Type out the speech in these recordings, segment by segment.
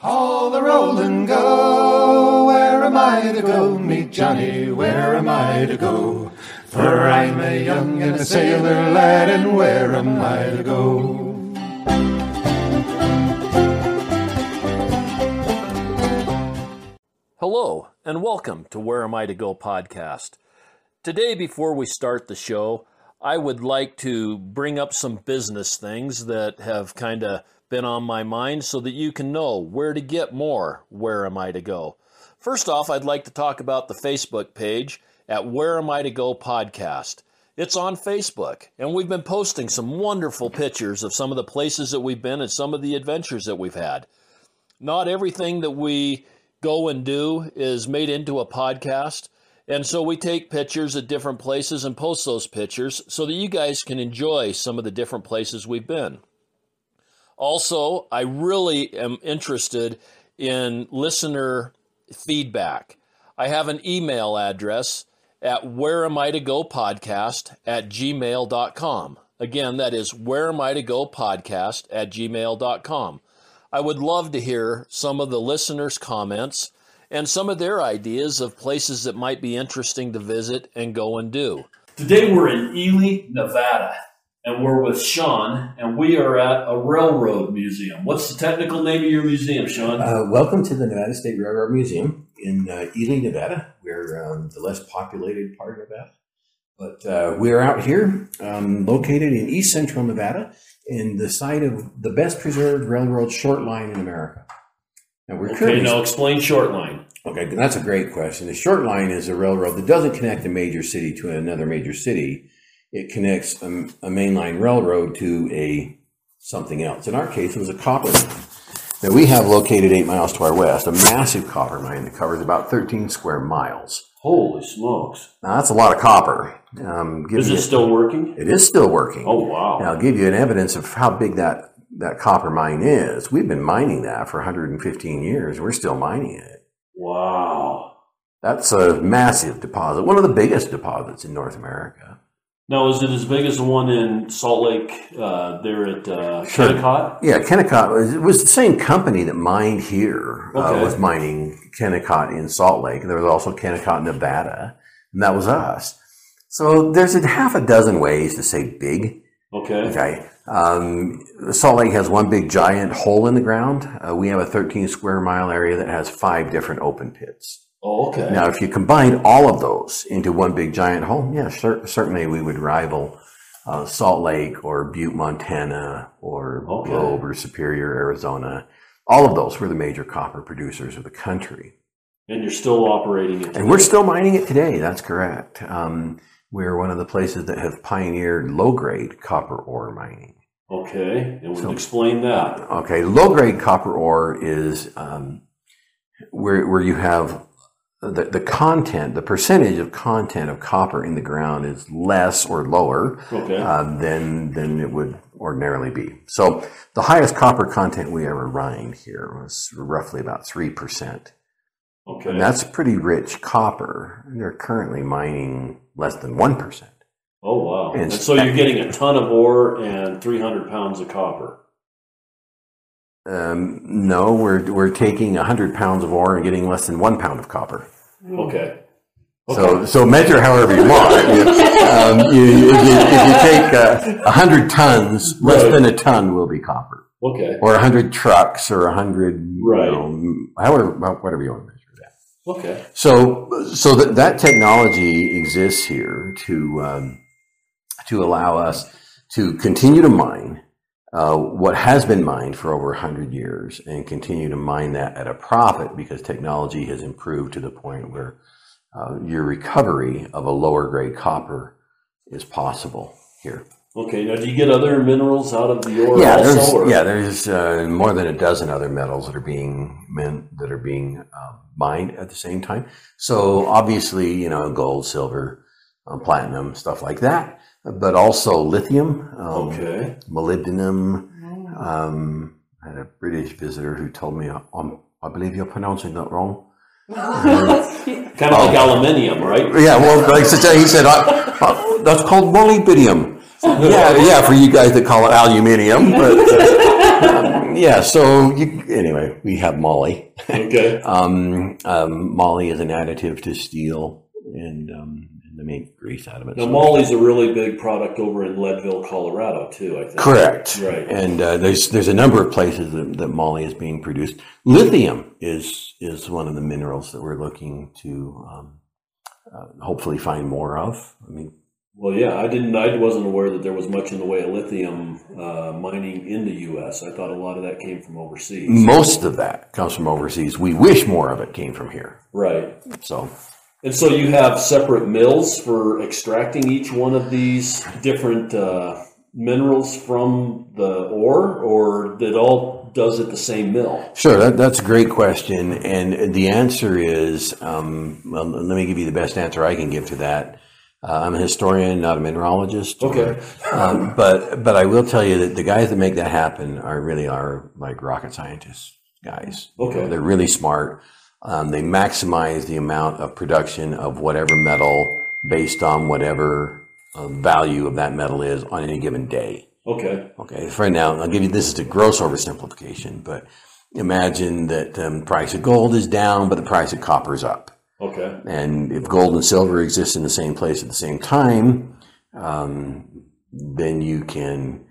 Haul the roll and go. Where am I to go? Meet Johnny. Where am I to go? For I'm a young and a sailor lad, and where am I to go? Hello, and welcome to Where Am I to Go podcast. Today, before we start the show, I would like to bring up some business things that have kind of been on my mind so that you can know where to get more Where Am I to Go. First off, I'd like to talk about the Facebook page at Where Am I to Go podcast. It's on Facebook, and we've been posting some wonderful pictures of some of the places that we've been and some of the adventures that we've had. Not everything that we go and do is made into a podcast. And so we take pictures at different places and post those pictures so that you guys can enjoy some of the different places we've been. Also, I really am interested in listener feedback. I have an email address at where am I to go podcast at gmail.com. Again, that is where am I to go podcast at gmail.com. I would love to hear some of the listeners' comments and some of their ideas of places that might be interesting to visit and go and do. Today we're in Ely, Nevada, and we're with Sean, and we are at a railroad museum. What's the technical name of your museum, Sean? Uh, welcome to the Nevada State Railroad Museum in uh, Ely, Nevada. We're um, the less populated part of Nevada. But uh, we're out here, um, located in east central Nevada, in the site of the best preserved railroad short line in America. Now we're okay, currently, now explain short line. Okay, that's a great question. The short line is a railroad that doesn't connect a major city to another major city. It connects a, a mainline railroad to a something else. In our case, it was a copper mine. Now we have located eight miles to our west a massive copper mine that covers about 13 square miles. Holy smokes! Now that's a lot of copper. Um, is it still working? It is still working. Oh wow! Now I'll give you an evidence of how big that that copper mine is. We've been mining that for 115 years. We're still mining it. Wow! That's a massive deposit. One of the biggest deposits in North America. Now, is it as big as the one in Salt Lake uh, there at uh, Kennecott? Yeah, Kennecott. It was the same company that mined here, uh, okay. uh, was mining Kennecott in Salt Lake. There was also Kennecott, Nevada, and that was us. So there's a half a dozen ways to say big. Okay. Okay. Um, Salt Lake has one big giant hole in the ground. Uh, we have a 13 square mile area that has five different open pits. Oh, okay. Now, if you combine all of those into one big giant hole, yeah, cer- certainly we would rival uh, Salt Lake or Butte, Montana, or okay. Globe or Superior, Arizona. All of those were the major copper producers of the country. And you're still operating it. Today. And we're still mining it today. That's correct. Um, we're one of the places that have pioneered low grade copper ore mining. Okay, and we'll so, explain that. Okay, low grade copper ore is um, where where you have the, the content, the percentage of content of copper in the ground is less or lower okay. uh, than than it would ordinarily be. So the highest copper content we ever mined here was roughly about three percent. Okay, and that's pretty rich copper. They're currently mining less than one percent. Oh wow! And, and so you're getting a ton of ore and 300 pounds of copper. Um, no, we're we're taking hundred pounds of ore and getting less than one pound of copper. Okay. So, so measure however you want. um, you, if, you, if, you, take uh, a uh, hundred tons, less right. than a ton will be copper. Okay. Or a hundred trucks, or a hundred, right? You know, however, whatever you want to measure that. Okay. So, so that that technology exists here to um, to allow us to continue to mine what has been mined for over 100 years and continue to mine that at a profit because technology has improved to the point where uh, your recovery of a lower grade copper is possible here. Okay, now do you get other minerals out of the ore yeah? There's, or? Yeah, there's uh, more than a dozen other metals that are being min- that are being uh, mined at the same time. So obviously, you know, gold, silver, um, platinum, stuff like that but also lithium, um, okay. molybdenum. Um, I had a British visitor who told me, um, I believe you're pronouncing that wrong. kind of like aluminium, right? Yeah, well, like he said, I, I, that's called molybdenum. yeah, yeah, for you guys that call it aluminium, but uh, um, yeah. So you, anyway, we have moly. Okay. Um, um, moly is an additive to steel, and um, they make grease out of it. Now, So- Moly's a really big product over in Leadville, Colorado, too. I think. Correct. Right. And uh, there's there's a number of places that, that moly is being produced. Lithium is is one of the minerals that we're looking to um, uh, hopefully find more of. I mean, Well, yeah, I didn't. I wasn't aware that there was much in the way of lithium uh, mining in the U.S. I thought a lot of that came from overseas. most of that comes from overseas. We wish more of it came from here. Right. So And so you have separate mills for extracting each one of these different uh, minerals from the ore, or it all does it the same mill? Sure, that, that's a great question, and the answer is, um, well, let me give you the best answer I can give to that. Uh, I'm a historian, not a mineralogist. Okay. um, but but I will tell you that the guys that make that happen are really are like rocket scientists guys. You know, Okay. they're really smart. Um, they maximize the amount of production of whatever metal based on whatever uh, value of that metal is on any given day. Okay. Okay, for right now, I'll give you this is a gross oversimplification, but imagine that um, price of gold is down, but the price of copper is up. Okay. And if gold and silver exist in the same place at the same time, um, then you can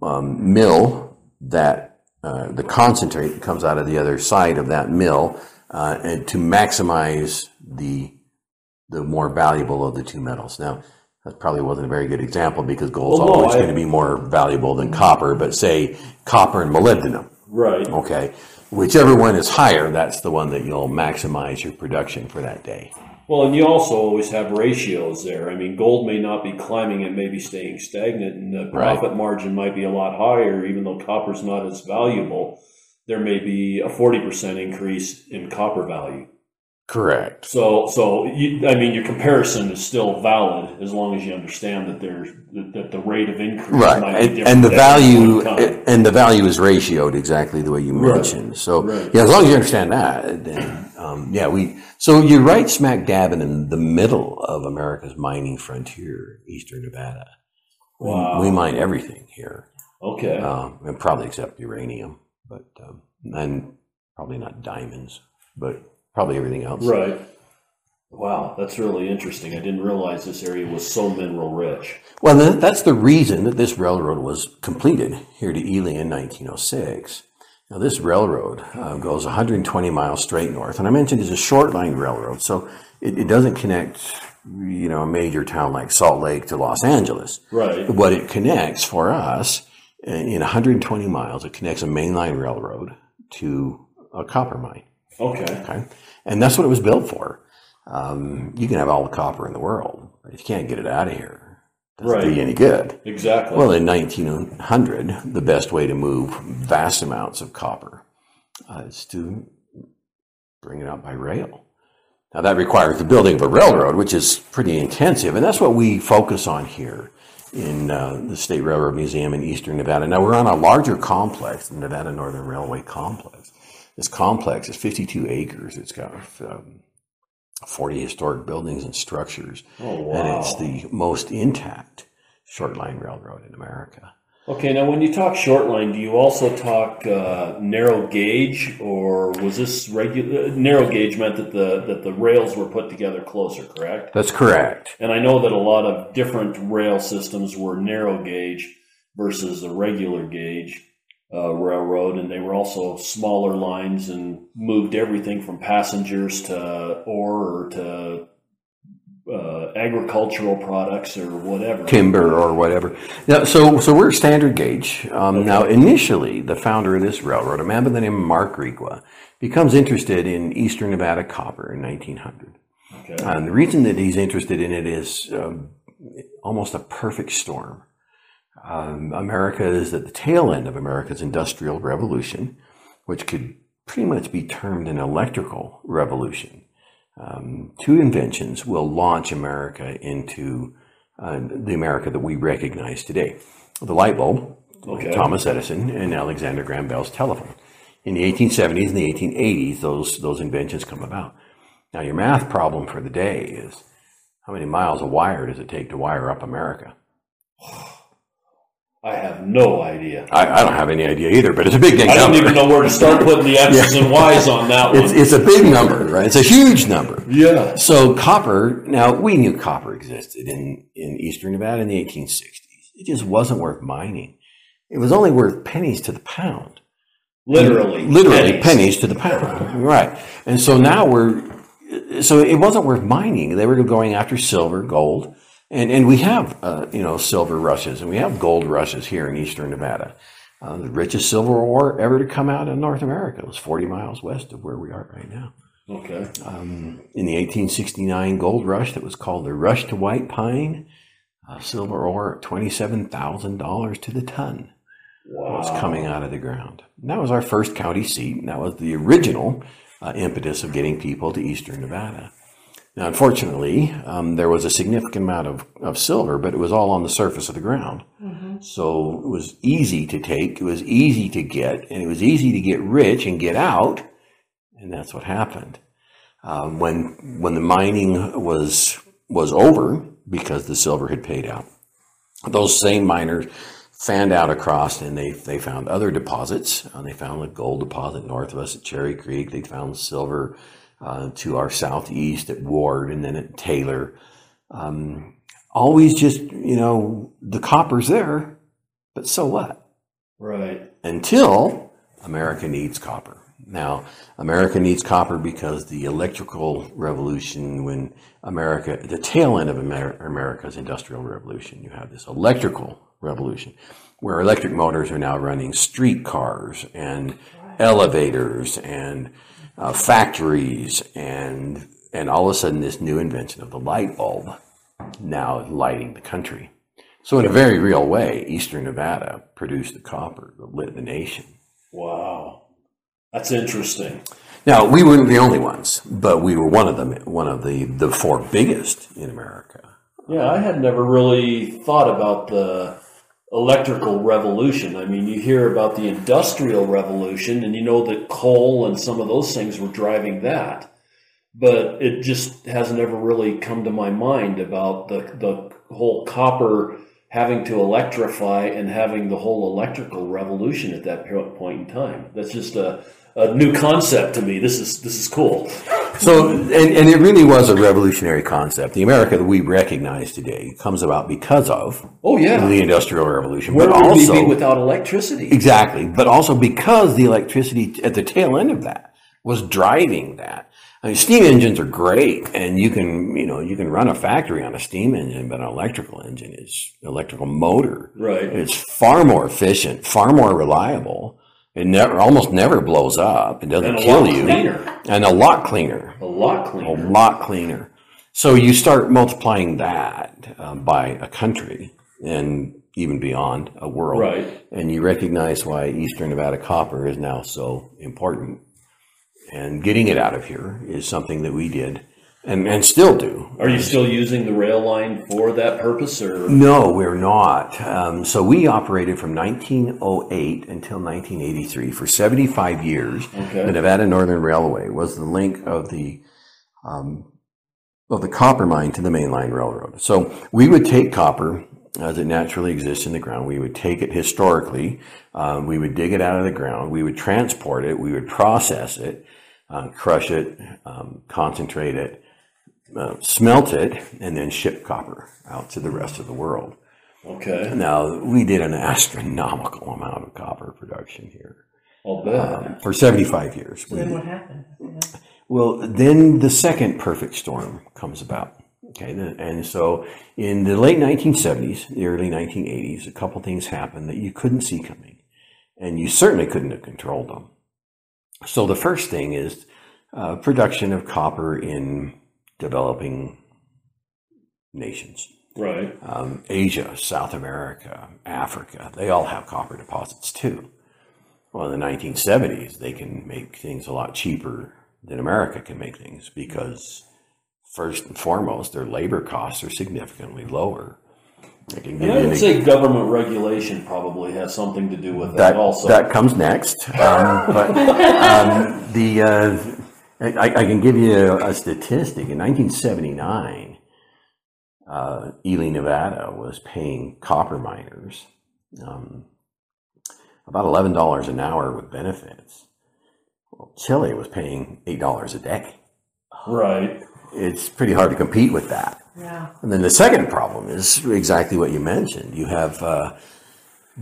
um, mill that uh, the concentrate that comes out of the other side of that mill, uh, and to maximize the the more valuable of the two metals. Now, that probably wasn't a very good example because gold's Well, no, always I- going to be more valuable than copper. But say copper and molybdenum. Right. Okay, whichever one is higher, that's the one that you'll maximize your production for that day. Well, and you also always have ratios there. I mean, gold may not be climbing; it may be staying stagnant, and the Right. profit margin might be a lot higher, even though copper's not as valuable. There may be a forty percent increase in copper value. Correct. So, so you, I mean, your comparison is still valid as long as you understand that there's that, the rate of increase Right, might be and, different. and the value and the value is ratioed exactly the way you Right, mentioned. So right. yeah, as long as you understand that, then um, yeah, we. So you're right, smack dab in the middle of America's mining frontier, eastern Nevada. We- Wow. We, mine everything here, Okay. um, and probably except uranium, but um, and probably not diamonds, but probably everything else. right. Wow, that's really interesting. I didn't realize this area was so mineral rich. Well, that's the reason that this railroad was completed here to Ely in 1906. Now, this railroad uh, goes 120 miles straight north, and I mentioned it's a short line railroad, so it, it doesn't connect, you know, a major town like Salt Lake to Los Angeles. Right. What it connects for us in 120 miles, it connects a mainline railroad to a copper mine. Okay. Okay, and that's what it was built for. Um, you can have all the copper in the world, but if you can't get it out of here, it doesn't do Right. you any good. Exactly. Well, in 1900, the best way to move vast amounts of copper uh, is to bring it out by rail. Now, that requires the building of a railroad, which is pretty intensive, and that's what we focus on here in uh, the State Railroad Museum in Eastern Nevada. Now, we're on a larger complex, the Nevada Northern Railway Complex. This complex is 52 acres. It's got um, 40 historic buildings and structures, oh and it's the most intact short line railroad in America. Okay, now when you talk short line, do you also talk uh, narrow gauge, or was this regular? Narrow gauge meant that the that the rails were put together closer, correct? That's correct. And I know that a lot of different rail systems were narrow gauge versus a regular gauge uh, railroad, and they were also smaller lines and moved everything from passengers to ore or to uh, agricultural products or whatever. timber or whatever. Now, so so we're standard gauge. Um, Now, initially, the founder of this railroad, a man by the name of Mark Requa, becomes interested in Eastern Nevada copper in 1900. Okay. And the reason that he's interested in it is um, almost a perfect storm. Um, America is at the tail end of America's industrial revolution, which could pretty much be termed an electrical revolution. Um, two inventions will launch America into uh, the America that we recognize today. The light bulb, Okay. Thomas Edison, and Alexander Graham Bell's telephone. In the 1870s and the 1880s, those, those inventions come about. Now, your math problem for the day is how many miles of wire does it take to wire up America? I have no idea. I, I don't have any idea either, but it's a big, big I don't even know where to start putting the X's and Y's on that It's, one. it's a big number, right? It's a huge number. Yeah. So copper, now we knew copper existed in, in eastern Nevada in the 1860s. It just wasn't worth mining. It was only worth pennies to the pound. Literally. Literally pennies, to the pound. Right. And so now we're, so it wasn't worth mining. They were going after silver, gold. And, and we have, uh, you know, silver rushes and we have gold rushes here in eastern Nevada. Uh, the richest silver ore ever to come out of North America was 40 miles west of where we are right now Okay. in the 1869 gold rush that was called the Rush to White Pine. Uh, silver ore at $27,000 to the ton was coming out of the ground. And that was our first county seat, and that was the original uh, impetus of getting people to eastern Nevada. Now, unfortunately, um, there was a significant amount of, of silver, but it was all on the surface of the ground. So it was easy to take, it was easy to get, and it was easy to get rich and get out, and that's what happened um, when when the mining was was over because the silver had paid out. Those same miners fanned out across and they they found other deposits. Uh, they found a gold deposit north of us at Cherry Creek. They found silver uh, to our southeast at Ward and then at Taylor. Um, always just you know the copper's there, but so what? Right. until America needs copper. Now, America needs copper because the electrical revolution, when America, the tail end of Amer- America's industrial revolution, you have this electrical revolution where electric motors are now running street cars and elevators and uh, factories and and all of a sudden this new invention of the light bulb now is lighting the country. So in a very real way, Eastern Nevada produced the copper that lit the nation. Wow. That's interesting. Now we weren't the only ones, but we were one of them, one of the the four biggest in America. Yeah, I had never really thought about the electrical revolution. I mean, you hear about the industrial revolution and you know that coal and some of those things were driving that. But it just hasn't ever really come to my mind about the the whole copper having to electrify and having the whole electrical revolution at that point in time. That's just a, a new concept to me. This is this is cool. So, and, and it really was a revolutionary concept. The America that we recognize today comes about because of Oh yeah. the Industrial Revolution, Where but would also we be without electricity? Exactly, but also because the electricity at the tail end of that was driving that. I mean, steam engines are great, and you can you know you can run a factory on a steam engine, but an electrical engine is electrical motor. Right. It's far more efficient, far more reliable. It never almost never blows up. It doesn't kill you, cleaner. and a lot cleaner A lot cleaner. a lot cleaner. So you start multiplying that um, by a country and even beyond a world, Right. and you recognize why Eastern Nevada copper is now so important. And getting it out of here is something that we did and, and still do. Are you still using the rail line for that purpose, or No, we're not. Um, so we operated from 1908 until 1983 for 75 years. Okay. The Nevada Northern Railway was the link of the um, of the copper mine to the mainline railroad. So we would take copper as it naturally exists in the ground. We would take it historically. Um, we would dig it out of the ground. We would transport it. We would process it, uh, crush it, um, concentrate it, uh, smelt it, and then ship copper out to the rest of the world. okay? Now, we did an astronomical amount of copper production here I'll bet. um, for 75 years. We- Then what happened? well, then the second perfect storm comes about. Okay, and so in the late 1970s, the early 1980s, a couple things happened that you couldn't see coming, and you certainly couldn't have controlled them. So the first thing is uh, production of copper in developing nations. right. Um, Asia, South America, Africa, they all have copper deposits too. Well, in the 1970s, they can make things a lot cheaper than America can make things because, first and foremost, their labor costs are significantly lower. And I would say government regulation probably has something to do with that, that also. that comes next. Um, but um, the uh, I, I can give you a, a statistic. In 1979, uh, Ely, Nevada, was paying copper miners um, about eleven dollars an hour with benefits. Well, Chile was paying eight dollars a day. Right. It's pretty hard to compete with that. Yeah. And then the second problem is exactly what you mentioned. You have uh,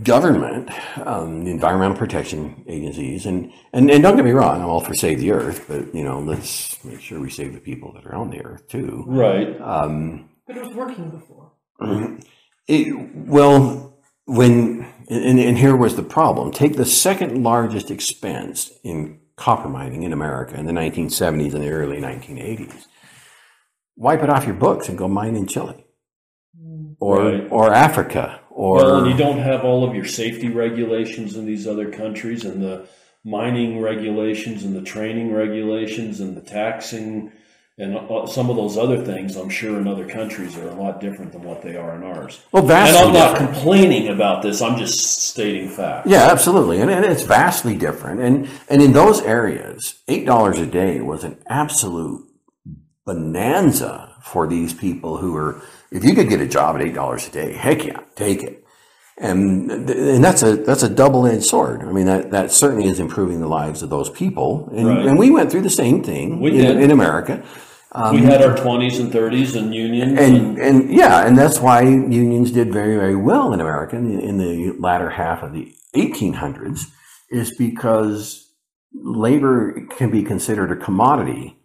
government, um, the environmental protection agencies, and, and and don't get me wrong, I'm all for save the earth, but you know, let's make sure we save the people that are on the earth too. Right. Um, But it was working before. it, well, when and, and here was the problem: take the second largest expense in copper mining in America in the 1970s and the early 1980s. Wipe it off your books and go mine in Chile or Right. or Africa or Well, and you don't have all of your safety regulations in these other countries, and the mining regulations, and the training regulations, and the taxing, and uh, some of those other things. I'm sure in other countries are a lot different than what they are in ours. well And I'm not different. complaining about this. I'm just stating facts. Yeah, absolutely, and, and it's vastly different. And and in those areas, eight dollars a day was an absolute bonanza for these people who were. If you could get a job at eight dollars a day, heck yeah, take it. And and that's a that's a double edged sword. I mean that that certainly is improving the lives of those people. And, Right. and we went through the same thing in, in America. Um, we had our 20s and 30s and unions. and and yeah, and that's why unions did very very well in America in the, in the latter half of the 1800s, is because labor can be considered a commodity,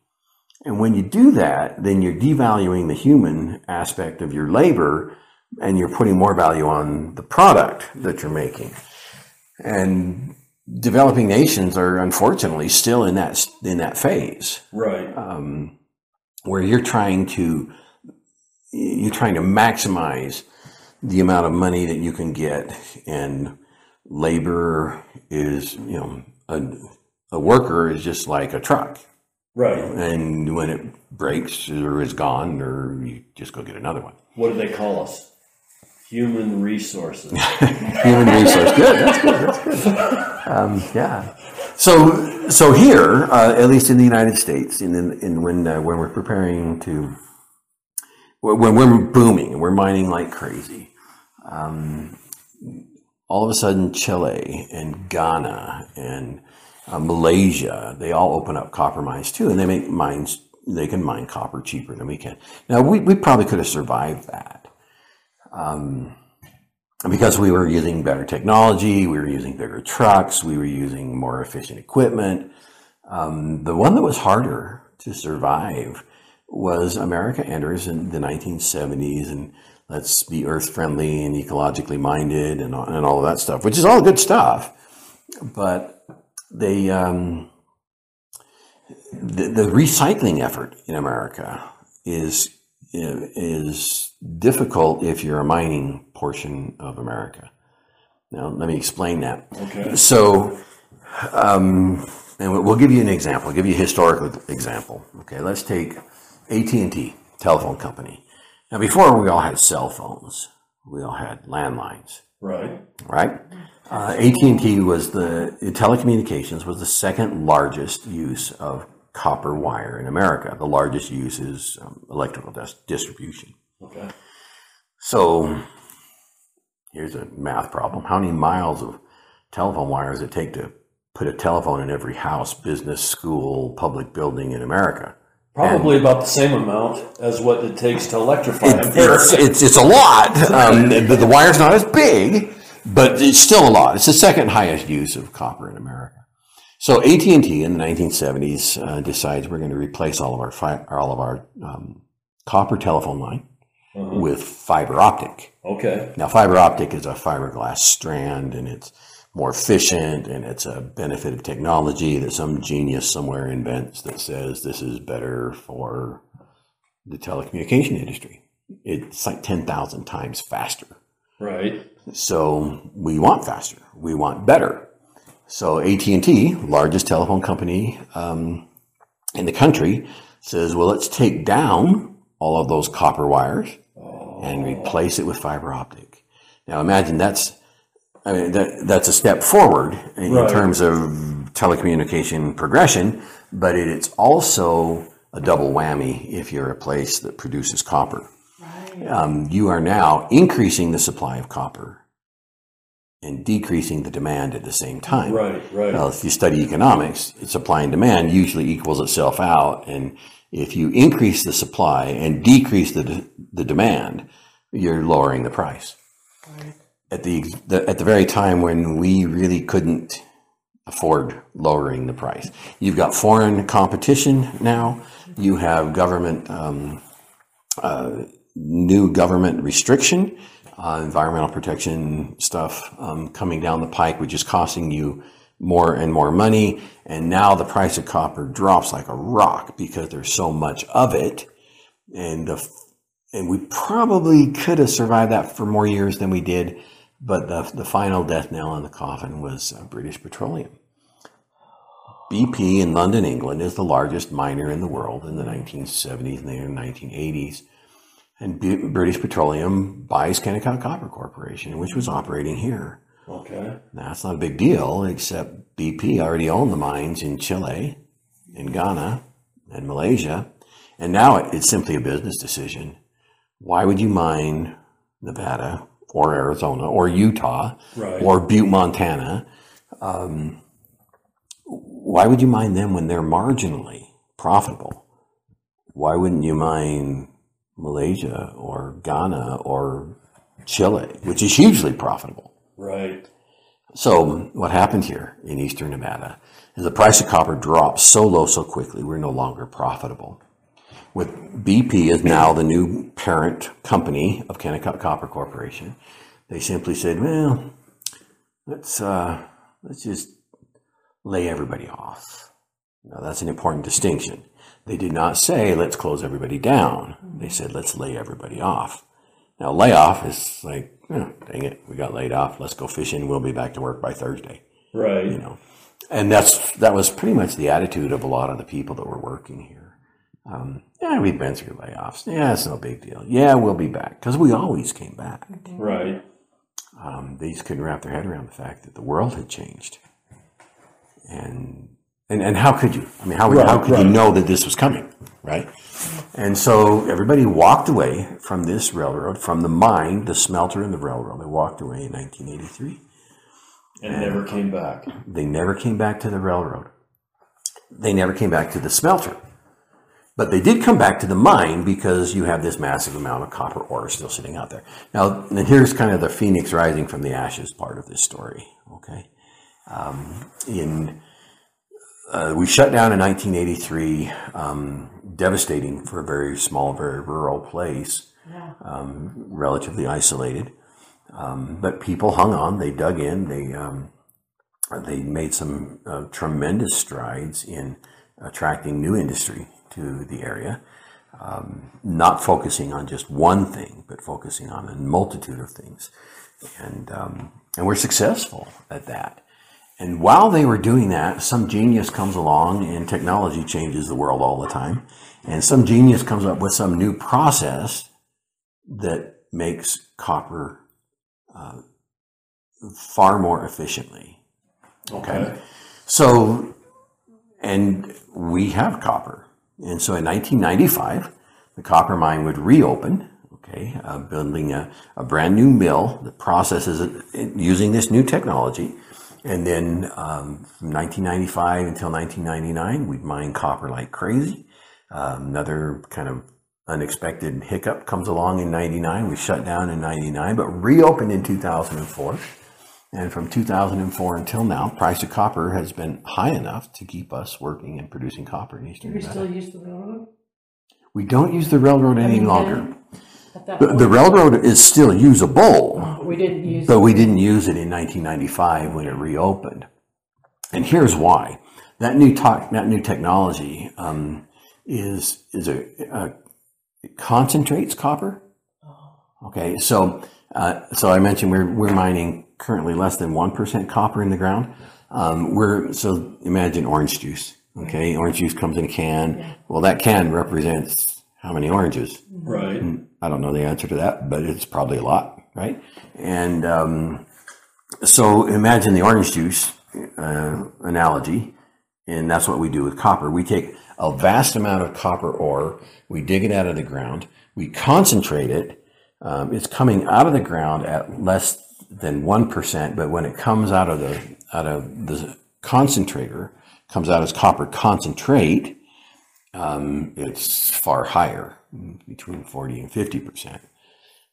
and when you do that, then you're devaluing the human aspect of your labor, and you're putting more value on the product that you're making, and developing nations are unfortunately still in that in that phase. Right. um, where you're trying to you're trying to maximize the amount of money that you can get and labor is you know a, a worker is just like a truck Right. and when it breaks or is gone or you just go get another one What do they call us? Human resources. human resource good that's good that's good um, yeah so so here uh, at least in the united states in, in, in when uh, when we're preparing to when we're booming and we're mining like crazy um, all of a sudden chile and ghana and uh, malaysia they all open up copper mines too and they make mines they can mine copper cheaper than we can now we, we probably could have survived that um, because we were using better technology, we were using bigger trucks, we were using more efficient equipment. Um, the one that was harder to survive was America enters in the 1970s and let's be earth friendly and ecologically minded and, and all of that stuff, which is all good stuff. But they, um, the, the recycling effort in America is is difficult if you're a mining portion of America. Now, let me explain that. Okay. So, um, and we'll give you an example. I'll give you a historical example. Okay, let's take AT and T telephone company. Now, before we all had cell phones, we all had landlines, Right. right? Uh, AT and T was the telecommunications was the second largest use of copper wire in America. The largest use is um, electrical dis- distribution. Okay. So here's a math problem. How many miles of telephone wire does it take to put a telephone in every house, business, school, public building in America? Probably about the same amount as what it takes to electrify It- it's, it's, it's a lot. Um, the, the wire's not as big, but it's still a lot. It's the second highest use of copper in America. So AT&T in the 1970s uh, decides we're going to replace all of our fi- all of our um, copper telephone line Uh-huh. with fiber optic. Okay. Now, fiber optic is a fiberglass strand and it's more efficient and it's a benefit of technology that some genius somewhere invents that says this is better for the telecommunication industry. It's like 10,000 times faster. Right. So we want faster. We want better. So AT&T, largest telephone company um, in the country, says, well, let's take down all of those copper wires and replace it with fiber optic. Now imagine that's, I mean, that, that's a step forward in Right. terms of telecommunication progression, but it, it's also a double whammy if you're a place that produces copper. Right. Um, you are now increasing the supply of copper and decreasing the demand at the same time. Right, right. Now, if you study economics, supply and demand usually equals itself out. And if you increase the supply and decrease the, the demand, you're lowering the price. Right. At the, the at the very time when we really couldn't afford lowering the price, you've got foreign competition now. You have government um, uh, new government restriction, uh, environmental protection stuff um, coming down the pike, which is costing you more and more money. And now the price of copper drops like a rock because there's so much of it. And the, and we probably could have survived that for more years than we did. But the, the final death knell in the coffin was uh, British Petroleum. BP in London, England is the largest miner in the world in the 1970s and the 1980s. And B- British Petroleum buys Kennecott Copper Corporation, which was operating here. Okay. Now, that's not a big deal, except BP already owned the mines in Chile, in Ghana, and Malaysia. And now it, it's simply a business decision. Why would you mine Nevada or Arizona or Utah Right. or Butte, Montana? Um, why would you mine them when they're marginally profitable? Why wouldn't you mine Malaysia or Ghana or Chile, which is hugely profitable? Right. So what happened here in eastern Nevada is the price of copper dropped so low so quickly we're no longer profitable. With BP is now the new parent company of Kennecott Copper Corporation, they simply said, "Well, let's uh, let's just lay everybody off." Now that's an important distinction. They did not say, "Let's close everybody down." They said, "Let's lay everybody off." Now, layoff is like, oh, dang it, we got laid off. Let's go fishing. We'll be back to work by Thursday. Right. You know, and that's that was pretty much the attitude of a lot of the people that were working here. Um, yeah, we've been through layoffs. Yeah, it's no big deal. Yeah, we'll be back because we always came back. Right. Um, they just couldn't wrap their head around the fact that the world had changed, and and, and how could you? I mean, how, would how Right, could you know that this was coming, right? And so everybody walked away from this railroad, from the mine, the smelter, and the railroad. They walked away in 1983. And never came back. They never came back to the railroad. They never came back to the smelter. But they did come back to the mine because you have this massive amount of copper ore still sitting out there. Now, and here's kind of the phoenix rising from the ashes part of this story. Okay, um, in uh, we shut down in 1983, um, devastating for a very small, very rural place, um, relatively isolated. Um, but people hung on. They dug in. They um, they made some uh, tremendous strides in attracting new industry to the area, um, not focusing on just one thing, but focusing on a multitude of things, and um, and we're successful at that. And while they were doing that, some genius comes along, and technology changes the world all the time. And some genius comes up with some new process that makes copper uh, far more efficiently. Okay. So, and we have copper. And so in 1995, the copper mine would reopen, okay, uh, building a, a brand new mill that processes it using this new technology. And then um, from 1995 until 1999, we'd mine copper like crazy. Um, another kind of unexpected hiccup comes along in 99. We shut down in 99, but reopened in 2004. And from 2004 until now, price of copper has been high enough to keep us working and producing copper in Eastern We Nevada. still use the railroad? We don't use the railroad any mean, longer. The, the railroad is still usable, We didn't use, but we didn't use it in 1995 when it reopened. And here's why: that new to- that new technology um, is is a, a it concentrates copper. Okay, so uh, so I mentioned we're we're mining currently less than one percent copper in the ground. Um, we're so imagine orange juice. Okay, orange juice comes in a can. Well, that can represents how many oranges? Right. I don't know the answer to that, but it's probably a lot, right? And um, so imagine the orange juice uh, analogy, and that's what we do with copper. We take a vast amount of copper ore, we dig it out of the ground, we concentrate it. Um, it's coming out of the ground at less than one percent, but when it comes out of the out of the concentrator, comes out as copper concentrate, um, it's far higher, between forty and fifty percent.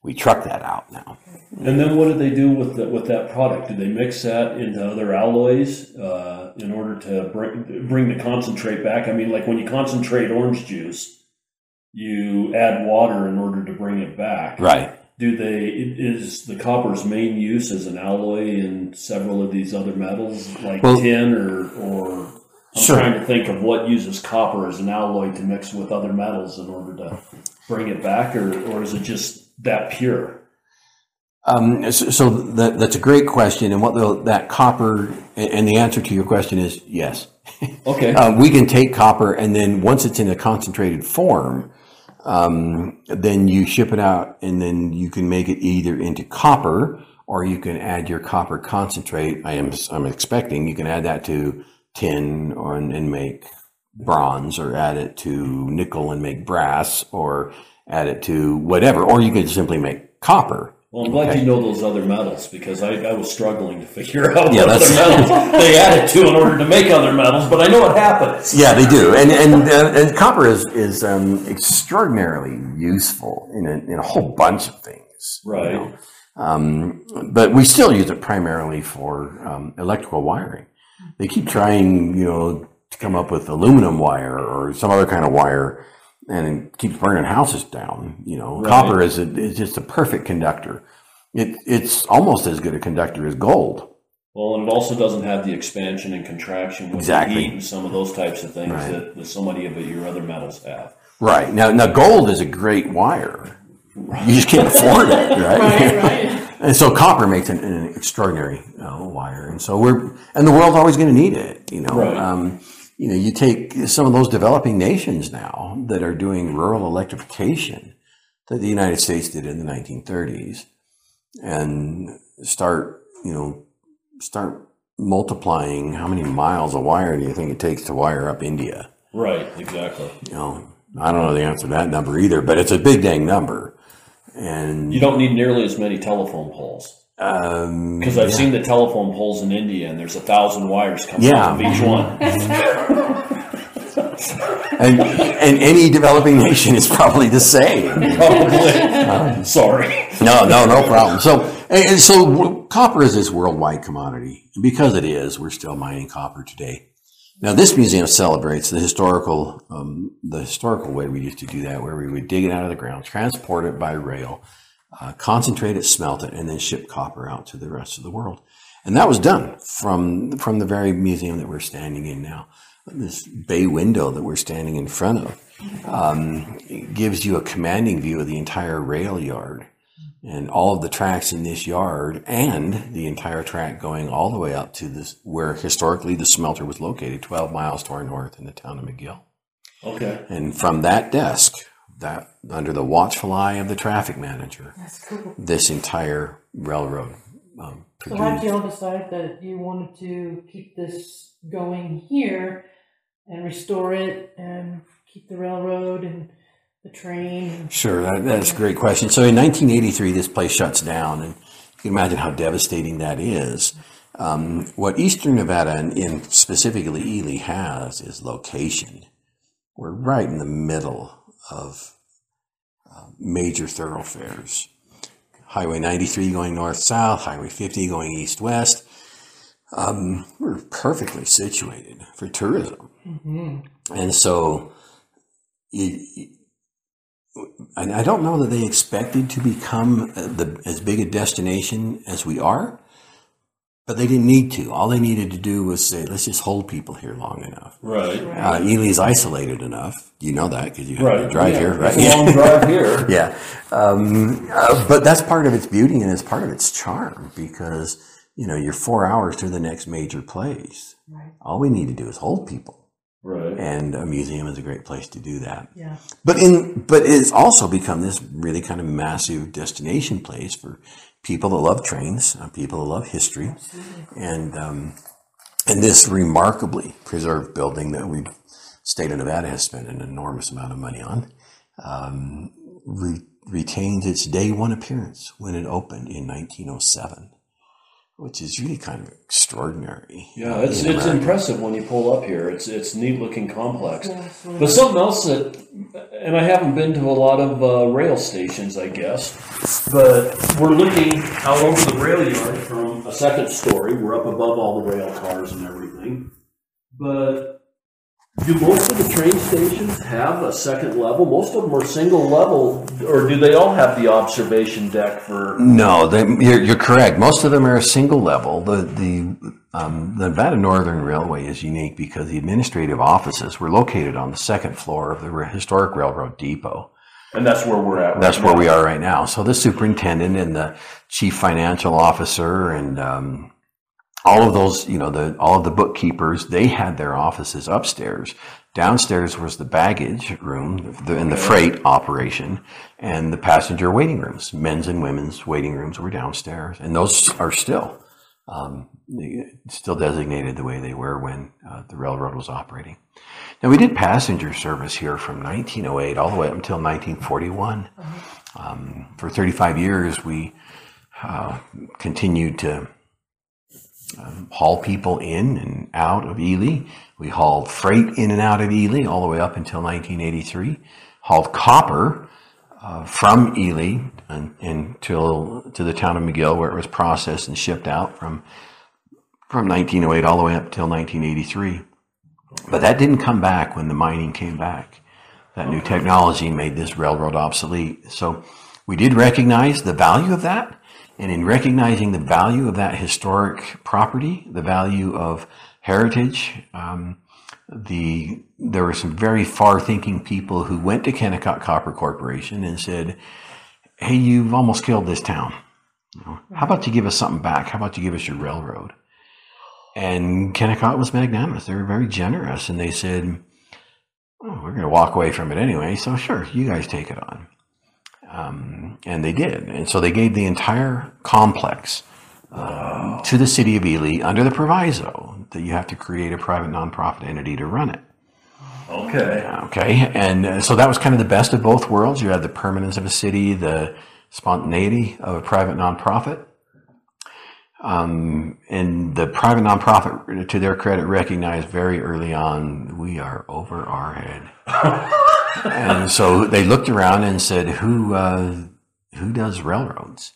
We truck that out now. And then what do they do with the, with that product? Do they mix that into other alloys uh, in order to bring bring the concentrate back? I mean, like when you concentrate orange juice, you add water in order to bring it back. Right. Do they is the copper's main use as an alloy in several of these other metals like Well- tin or or I'm Sure. trying to think of what uses copper as an alloy to mix with other metals in order to bring it back, or or is it just that pure? Um, so that, that's a great question, and what the, that copper and the answer to your question is yes. Okay. Uh, we can take copper, and then once it's in a concentrated form, um, then you ship it out, and then you can make it either into copper or you can add your copper concentrate. I am I'm expecting you can add that to tin or and make bronze, or add it to nickel and make brass, or add it to whatever, or you could simply make copper. Well, I'm glad Okay. you know those other metals because I, I was struggling to figure out Yeah, what other that's- metals they added to in order to make other metals, but I know it happens. Yeah, they do, and and uh, and copper is is um, extraordinarily useful in a, in a whole bunch of things. you Right. know. Um, but we still use it primarily for um, electrical wiring. They keep trying, you know, to come up with aluminum wire or some other kind of wire, and it keeps burning houses down. You know, Right. copper is a, is just a perfect conductor. It it's almost as good a conductor as gold. Well, and it also doesn't have the expansion and contraction with Exactly. heat and some of those types of things Right. that, that so many of your other metals have. Right now, now gold is a great wire. You just can't afford it, right? Right, right. And so copper makes an, an extraordinary uh, wire, and so we're and the world's always going to need it. You know, Right. um, you know, you take some of those developing nations now that are doing rural electrification that the United States did in the 1930s, and start you know start multiplying how many miles of wire do you think it takes to wire up India? Right, exactly. You know, I don't know the answer to that number either, but it's a big dang number. And You don't need nearly as many telephone poles. Um, Because I've yeah. seen the telephone poles in India and there's a thousand wires coming Yeah. off of each one. and and any developing nation is probably the same. Probably. Sorry. No, no, no problem. So, and so copper is this worldwide commodity. And because it is, we're still mining copper today. Now, this museum celebrates the historical, um, the historical way we used to do that, where we would dig it out of the ground, transport it by rail, uh, concentrate it, smelt it, and then ship copper out to the rest of the world. And that was done from from the very museum that we're standing in now. This bay window that we're standing in front of um, gives you a commanding view of the entire rail yard and all of the tracks in this yard and the entire track going all the way up to this where historically the smelter was located 12 miles to our north in the town of mcgill Okay. and from that desk that under the watchful eye of the traffic manager That's cool. this entire railroad um, So how did you all decide that you wanted to keep this going here and restore it and keep the railroad and the train? Sure, that, that's a great question. So in 1983, this place shuts down, and you can imagine how devastating that is. Um, what Eastern Nevada and, and specifically Ely has is location. We're right in the middle of uh, major thoroughfares. Highway 93 going north south, Highway 50 going east west. Um, we're perfectly situated for tourism. And so and I don't know that they expected to become uh, the, as big a destination as we are, but they didn't need to. All they needed to do was say, let's just hold people here long enough. Right. Uh, Ely's isolated enough. You know that because you have Right. to drive yeah. here, right? It's a long drive here. yeah. Um, uh, but that's part of its beauty and it's part of its charm because, you know, you're four hours to the next major place. Right. All we need to do is hold people. Right. And a museum is a great place to do that. Yeah. But in but it's also become this really kind of massive destination place for people that love trains, uh, people that love history, and um, and this remarkably preserved building that we state of Nevada has spent an enormous amount of money on um, re- retains its day one appearance when it opened in 1907. Which is really kind of extraordinary. Yeah, it's it's America. impressive when you pull up here. It's it's neat looking complex. Yeah, But something else that, and I haven't been to a lot of uh, rail stations, I guess, but we're looking out over the rail yard from a second story. We're up above all the rail cars and everything. But do most of the train stations have a second level? Most of them are single level, or do they all have the observation deck for? No, they, you're, you're correct. Most of them are a single level. The the um, the Nevada Northern Railway is unique because the administrative offices were located on the second floor of the historic railroad depot. And that's where we're at. That's right where now. we are right now. So the superintendent and the chief financial officer and um, all of those, you know, the all of the bookkeepers, they had their offices upstairs. Downstairs was the baggage room the, and the freight operation, and the passenger waiting rooms. Men's and women's waiting rooms were downstairs, and those are still um, still designated the way they were when uh, the railroad was operating. Now we did passenger service here from 1908 all the way up until 1941. Um, for 35 years, we uh, continued to um, haul people in and out of Ely. We hauled freight in and out of Ely all the way up until 1983. Hauled copper uh, from Ely and, until to the town of McGill, where it was processed and shipped out from from 1908 all the way up until 1983. But that didn't come back when the mining came back. That new technology made this railroad obsolete. So we did recognize the value of that. And in recognizing the value of that historic property, the value of heritage, um, the there were some very far-thinking people who went to Kennecott Copper Corporation and said, "Hey, you've almost killed this town. You know, how about you give us something back? How about you give us your railroad?" And Kennecott was magnanimous. They were very generous, and they said, oh, "We're going to walk away from it anyway, so sure, you guys take it on." Um, and they did, and so they gave the entire complex um, to the city of Ely under the proviso that you have to create a private nonprofit entity to run it. Okay. Okay, and uh, so that was kind of the best of both worlds. You had the permanence of a city, the spontaneity of a private nonprofit. Um, and the private nonprofit, to their credit, recognized very early on we are over our head. and so they looked around and said, "Who uh, who does railroads?"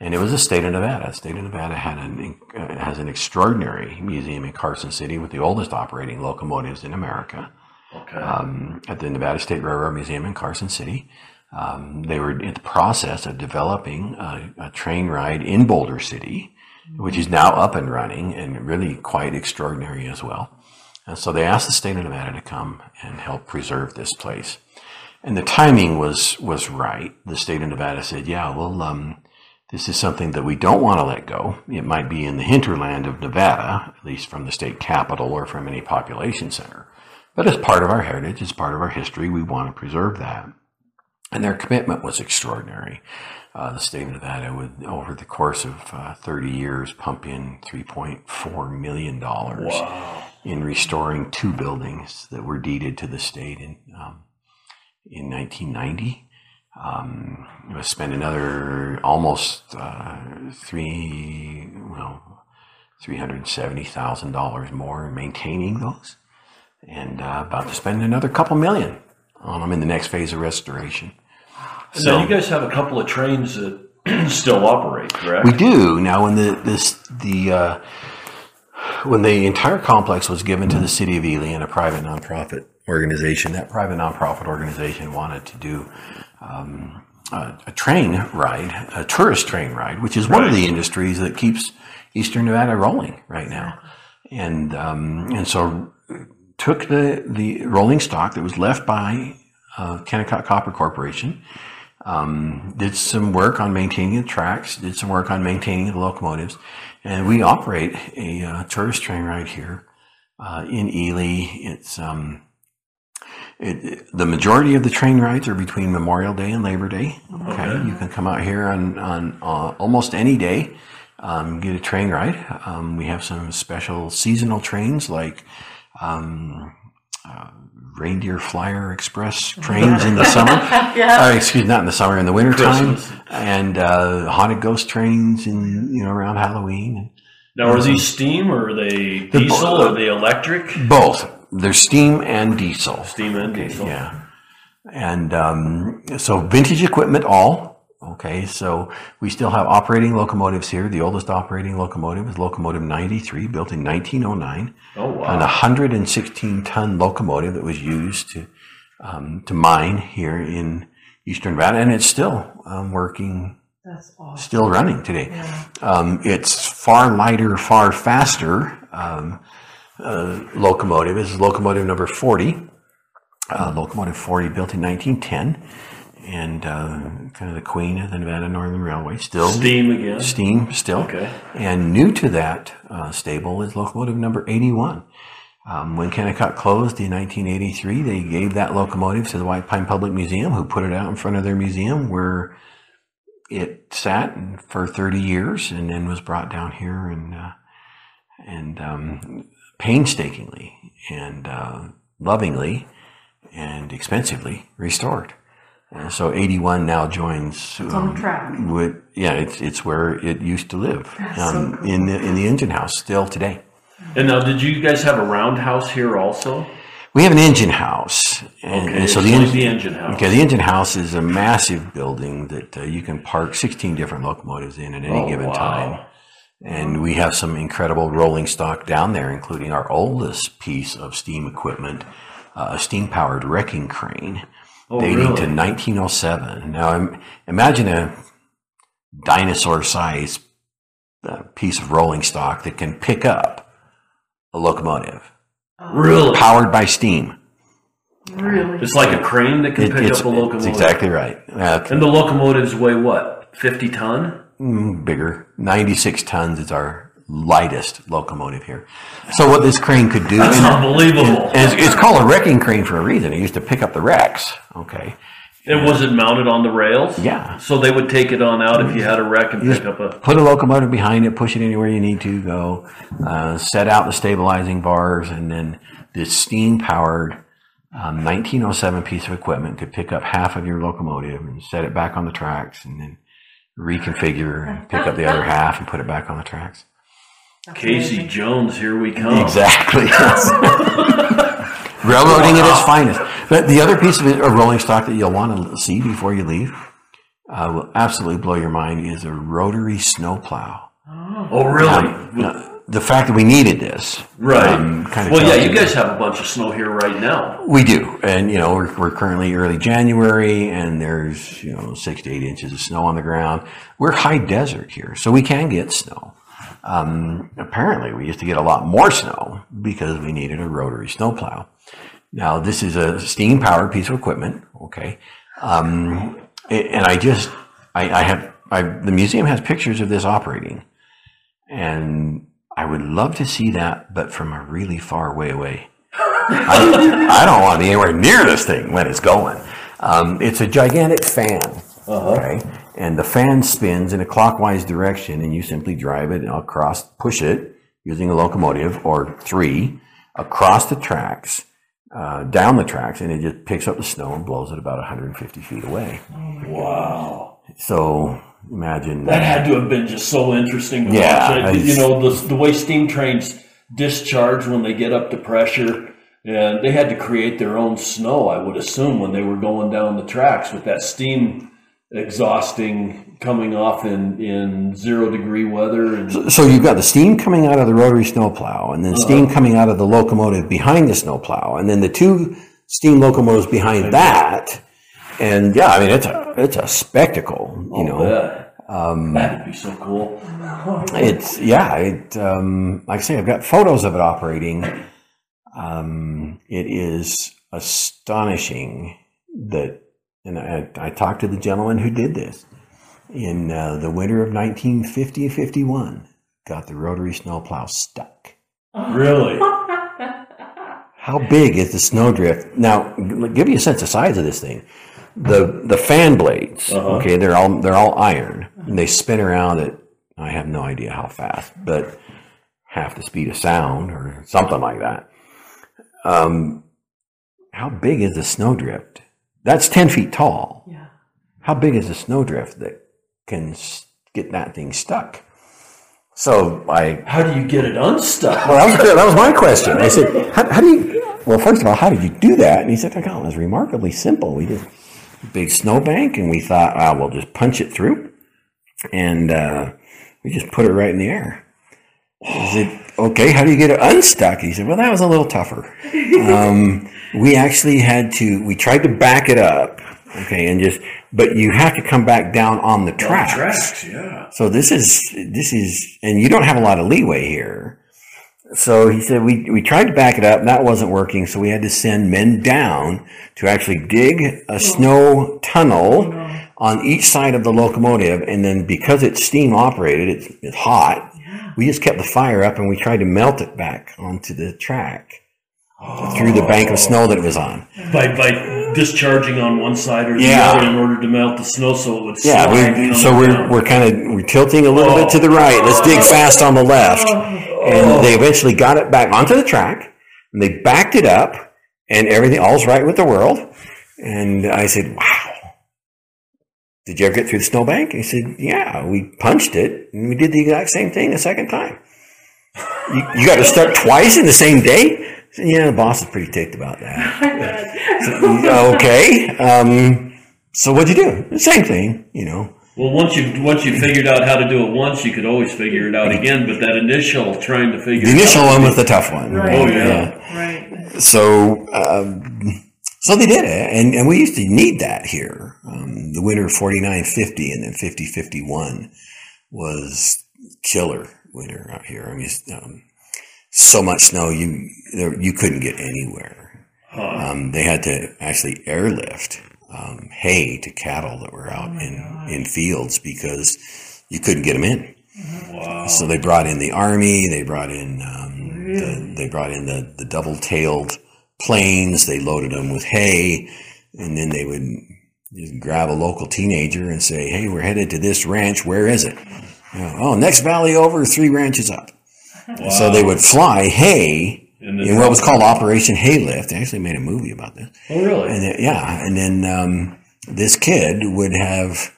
And it was the state of Nevada. State of Nevada had an uh, has an extraordinary museum in Carson City with the oldest operating locomotives in America Okay. um, at the Nevada State Railroad Museum in Carson City. Um, they were in the process of developing a, a train ride in Boulder City, which is now up and running and really quite extraordinary as well. And so they asked the state of Nevada to come and help preserve this place. And the timing was was right. The state of Nevada said, "Yeah, well, um, this is something that we don't want to let go. It might be in the hinterland of Nevada, at least from the state capital or from any population center." But as part of our heritage, as part of our history, we want to preserve that. And their commitment was extraordinary. Uh, the state of Nevada would, over the course of uh, 30 years, pump in $3.4 million wow. In restoring two buildings that were deeded to the state in, um, in 1990. Um, was spent another almost uh, three, well, $370,000 more maintaining those and uh, about to spend another couple million on them in the next phase of restoration. And then you guys have a couple of trains that still operate, correct? We do now. When the this the uh, when the entire complex was given to the city of Ely and a private nonprofit organization, that private nonprofit organization wanted to do um, a, a train ride, a tourist train ride, which is one of the industries that keeps Eastern Nevada rolling right now, and um, and so took the the rolling stock that was left by uh, Kennecott Copper Corporation um, did some work on maintaining the tracks, did some work on maintaining the locomotives, and we operate a uh, tourist train right here uh, in Ely. It's um, it, the majority of the train rides are between Memorial Day and Labor Day. Okay, Okay. you can come out here on on uh, almost any day, um, get a train ride. Um, we have some special seasonal trains like um, uh, reindeer flyer express trains in the summer. yeah. Uh, excuse me, not in the summer, in the wintertime. Christmas. And uh, haunted ghost trains in you know around Halloween. Now, are these steam or are they The- diesel or are they electric? Both. There's steam and diesel. Steam and diesel. Yeah. And um, so vintage equipment, all. Okay, so we still have operating locomotives here. The oldest operating locomotive is locomotive 93, built in 1909, Oh, an 116 ton locomotive that was used to um, to mine here in Eastern Nevada, and it's still um, working, That's awesome. still running today. Yeah. Um, it's far lighter, far faster um, uh, locomotive. This is locomotive number 40. Uh, locomotive 40 built in 1910 and uh, kind of the queen of the Nevada Northern Railway. Still Steam again. steam still. Okay. And new to that uh, stable is locomotive number 81. Um, when Kennecott closed in 1983, they gave that locomotive to the White Pine Public Museum, who put it out in front of their museum where it sat for 30 years and then was brought down here and, uh, and um, painstakingly and uh, lovingly and expensively restored. And so 81 now joins. It's on the track. With, yeah, it's it's where it used to live um, so cool. in the in the engine house still today. And now, did you guys have a roundhouse here also? We have an engine house, and, Okay, and so explain the, en- the engine house. Okay, the engine house is a massive building that uh, you can park 16 different locomotives in at any Oh, given wow. time. And we have some incredible rolling stock down there, including our oldest piece of steam equipment, uh, a steam powered wrecking crane Oh, dating really? to 1907. Now, imagine a dinosaur sized uh, piece of rolling stock that can pick up a locomotive Really? powered by steam. Really? It's like a crane that can It- pick it's, up a locomotive. it's exactly right. Uh, And the locomotives weigh what? 50 ton? mm, bigger. 96 tons is our lightest locomotive here. So what this crane could do, That's and, unbelievable. and it's, it's called a wrecking crane for a reason. It used to pick up the wrecks. Okay. And was it mounted on the rails? Yeah. So they would take it on out if you had a wreck and You pick up a. Put a locomotive behind it, push it anywhere you need to go, uh, set out the stabilizing bars, and then this steam powered um, 1907 piece of equipment could pick up half of your locomotive and set it back on the tracks and then reconfigure and pick up the other half and put it back on the tracks. That's Casey. Jones, here we come. Exactly. Railroading at its finest. But the other piece of, it, of rolling stock that you'll want to see before you leave uh, will absolutely blow your mind is a rotary snowplow. Oh, really? Um, now, the fact that we needed this, right. um, kind of well, yeah, you guys have a bunch of snow here right now. we do, and you know we're, we're currently early January, and there's you know six to eight inches of snow on the ground. We're high desert here, so we can get snow. Um, apparently, we used to get a lot more snow because we needed a rotary snowplow. Now, this is a steam powered piece of equipment, okay, um, and I just I, I have I, the museum has pictures of this operating, and I would love to see that, but from a really far way away. I, I don't want to be anywhere near this thing when it's going. Um, it's a gigantic fan, okay, and the fan spins in a clockwise direction, and you simply drive it across, push it using a locomotive or three across the tracks, uh, down the tracks, and it just picks up the snow and blows it about 150 feet away. Wow. So imagine That had to have been just so interesting to Yeah, watch. I You know, the, the way steam trains discharge when they get up to pressure. And they had to create their own snow, I would assume, when they were going down the tracks with that steam exhausting coming off in, in zero degree weather. And So you've got the steam coming out of the rotary snowplow, and then steam coming out of the locomotive behind the snowplow, and then the two steam locomotives behind that. And yeah, I mean it's a it's a spectacle, you know. that, Um, that'd be so cool. it's yeah, it um, like I say, I've got photos of it operating. Um, it is astonishing that, and I, I talked to the gentleman who did this in uh, the winter of 1950-51. Got the rotary snowplow stuck. Really? How big is the snowdrift? Now, g- give you a sense of size of this thing. The the fan blades, Uh-huh. okay, they're all they're all iron. And they spin around at I have no idea how fast, but half the speed of sound or something like that. Um, how big is the snowdrift? That's 10 feet tall. Yeah. How big is a snowdrift that can get that thing stuck? So I, How do you get it unstuck? well, that was, that was my question. I said, how, how do you, well, first of all, how did you do that? And he said, oh, it was remarkably simple. We did a big snowbank and we thought, well, we'll just punch it through. And uh, we just put it right in the air. I said, okay, how do you get it unstuck? He said, well, that was a little tougher. Um, we actually had to, we tried to back it up, okay, and just, but you have to come back down on the tracks. Tracks, yeah. So this is, this is, and you don't have a lot of leeway here. So he said, we, we tried to back it up, and that wasn't working, so we had to send men down to actually dig a snow tunnel on each side of the locomotive, and then because it's steam operated, it's, it's hot, we just kept the fire up and we tried to melt it back onto the track through the bank of snow that it was on. By by discharging on one side or the Yeah. other in order to melt the snow so it would Yeah, we, so we're down. we're kind of we're tilting a little bit to the right. Let's dig fast on the left, and oh. they eventually got it back onto the track, and they backed it up, and everything all's right with the world. And I said, "Wow, did you ever get through the snowbank?" He said, "Yeah, we punched it, and we did the exact same thing a second time. You, you got to start twice in the same day." I said, yeah, the boss is pretty ticked about that. okay. Um, so what'd you do? The same thing, you know. Well, once you once you figured out how to do it once, you could always figure it out again. But that initial trying to figure The initial it out, one was the tough one. Right. Oh, yeah. Right. So, um, so they did it, and, and we used to need that here. Um, the winter of 49 50 and then 50 51 was killer winter out here. I mean, um, so much snow, you there, you couldn't get anywhere. Huh. Um, they had to actually airlift um, hay to cattle that were out in, in fields because you couldn't get them in. wow. So they brought in the army. They brought in um, the, they brought in the, the double-tailed planes. They loaded them with hay, and then they would just grab a local teenager and say, "Hey, we're headed to this ranch. Where is it?" You know, oh, next valley over, three ranches up. wow. So they would fly hay then in what was called Operation Haylift. They actually made a movie about this. Oh, really? And then, yeah, and then um, this kid would have,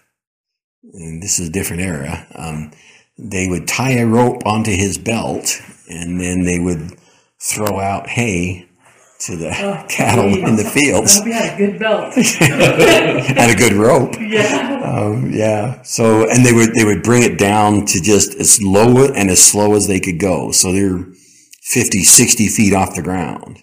and this is a different era. Um, they would tie a rope onto his belt, and then they would throw out hay to the Oh, cattle in the I fields you had a good belt. and a good rope. yeah. Um, yeah. So, and they would they would bring it down to just as low and as slow as they could go. So they're 50, 60 feet off the ground.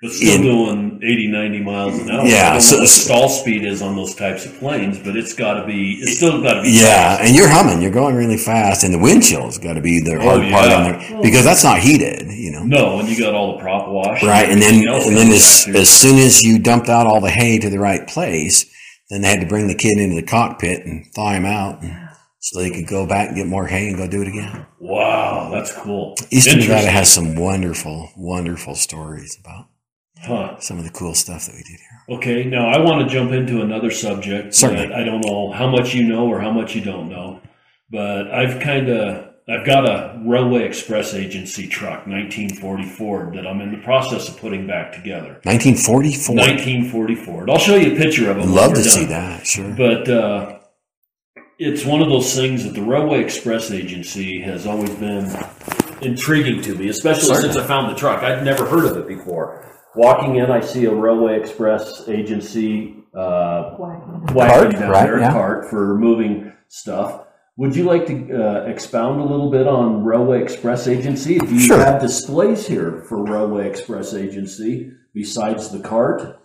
But still in- going 80, 90 miles an hour. Yeah, I so- what stall speed is on those types of planes, but it's got to be. It's still got to be. Yeah, fast. and you're humming. You're going really fast, and the wind chill's got to be the oh, hard part Oh, yeah. on there because that's not heated, you know. No, and you got all the prop wash. Right, and then everything and then as, as soon as you dumped out all the hay to the right place, then they had to bring the kid into the cockpit and thaw him out, and, so they could go back and get more hay and go do it again. wow, that's cool. Eastern Nevada has some wonderful, wonderful stories about Huh. some of the cool stuff that we did here. Okay, now I want to jump into another subject Certainly. that I don't know how much you know or how much you don't know, but I've kind of I've got a Railway Express Agency truck, 1944, that I'm in the process of putting back together. 1944. 1944. I'll show you a picture of it. Love to done. see that. Sure. But uh, it's one of those things that the Railway Express Agency has always been intriguing to me, especially Certainly. since I found the truck. I'd never heard of it before. Walking in, I see a Railway Express Agency uh, wagon down right, there, yeah. cart for moving stuff. Would you like to uh, expound a little bit on Railway Express Agency? Do you Sure. have displays here for Railway Express Agency besides the cart?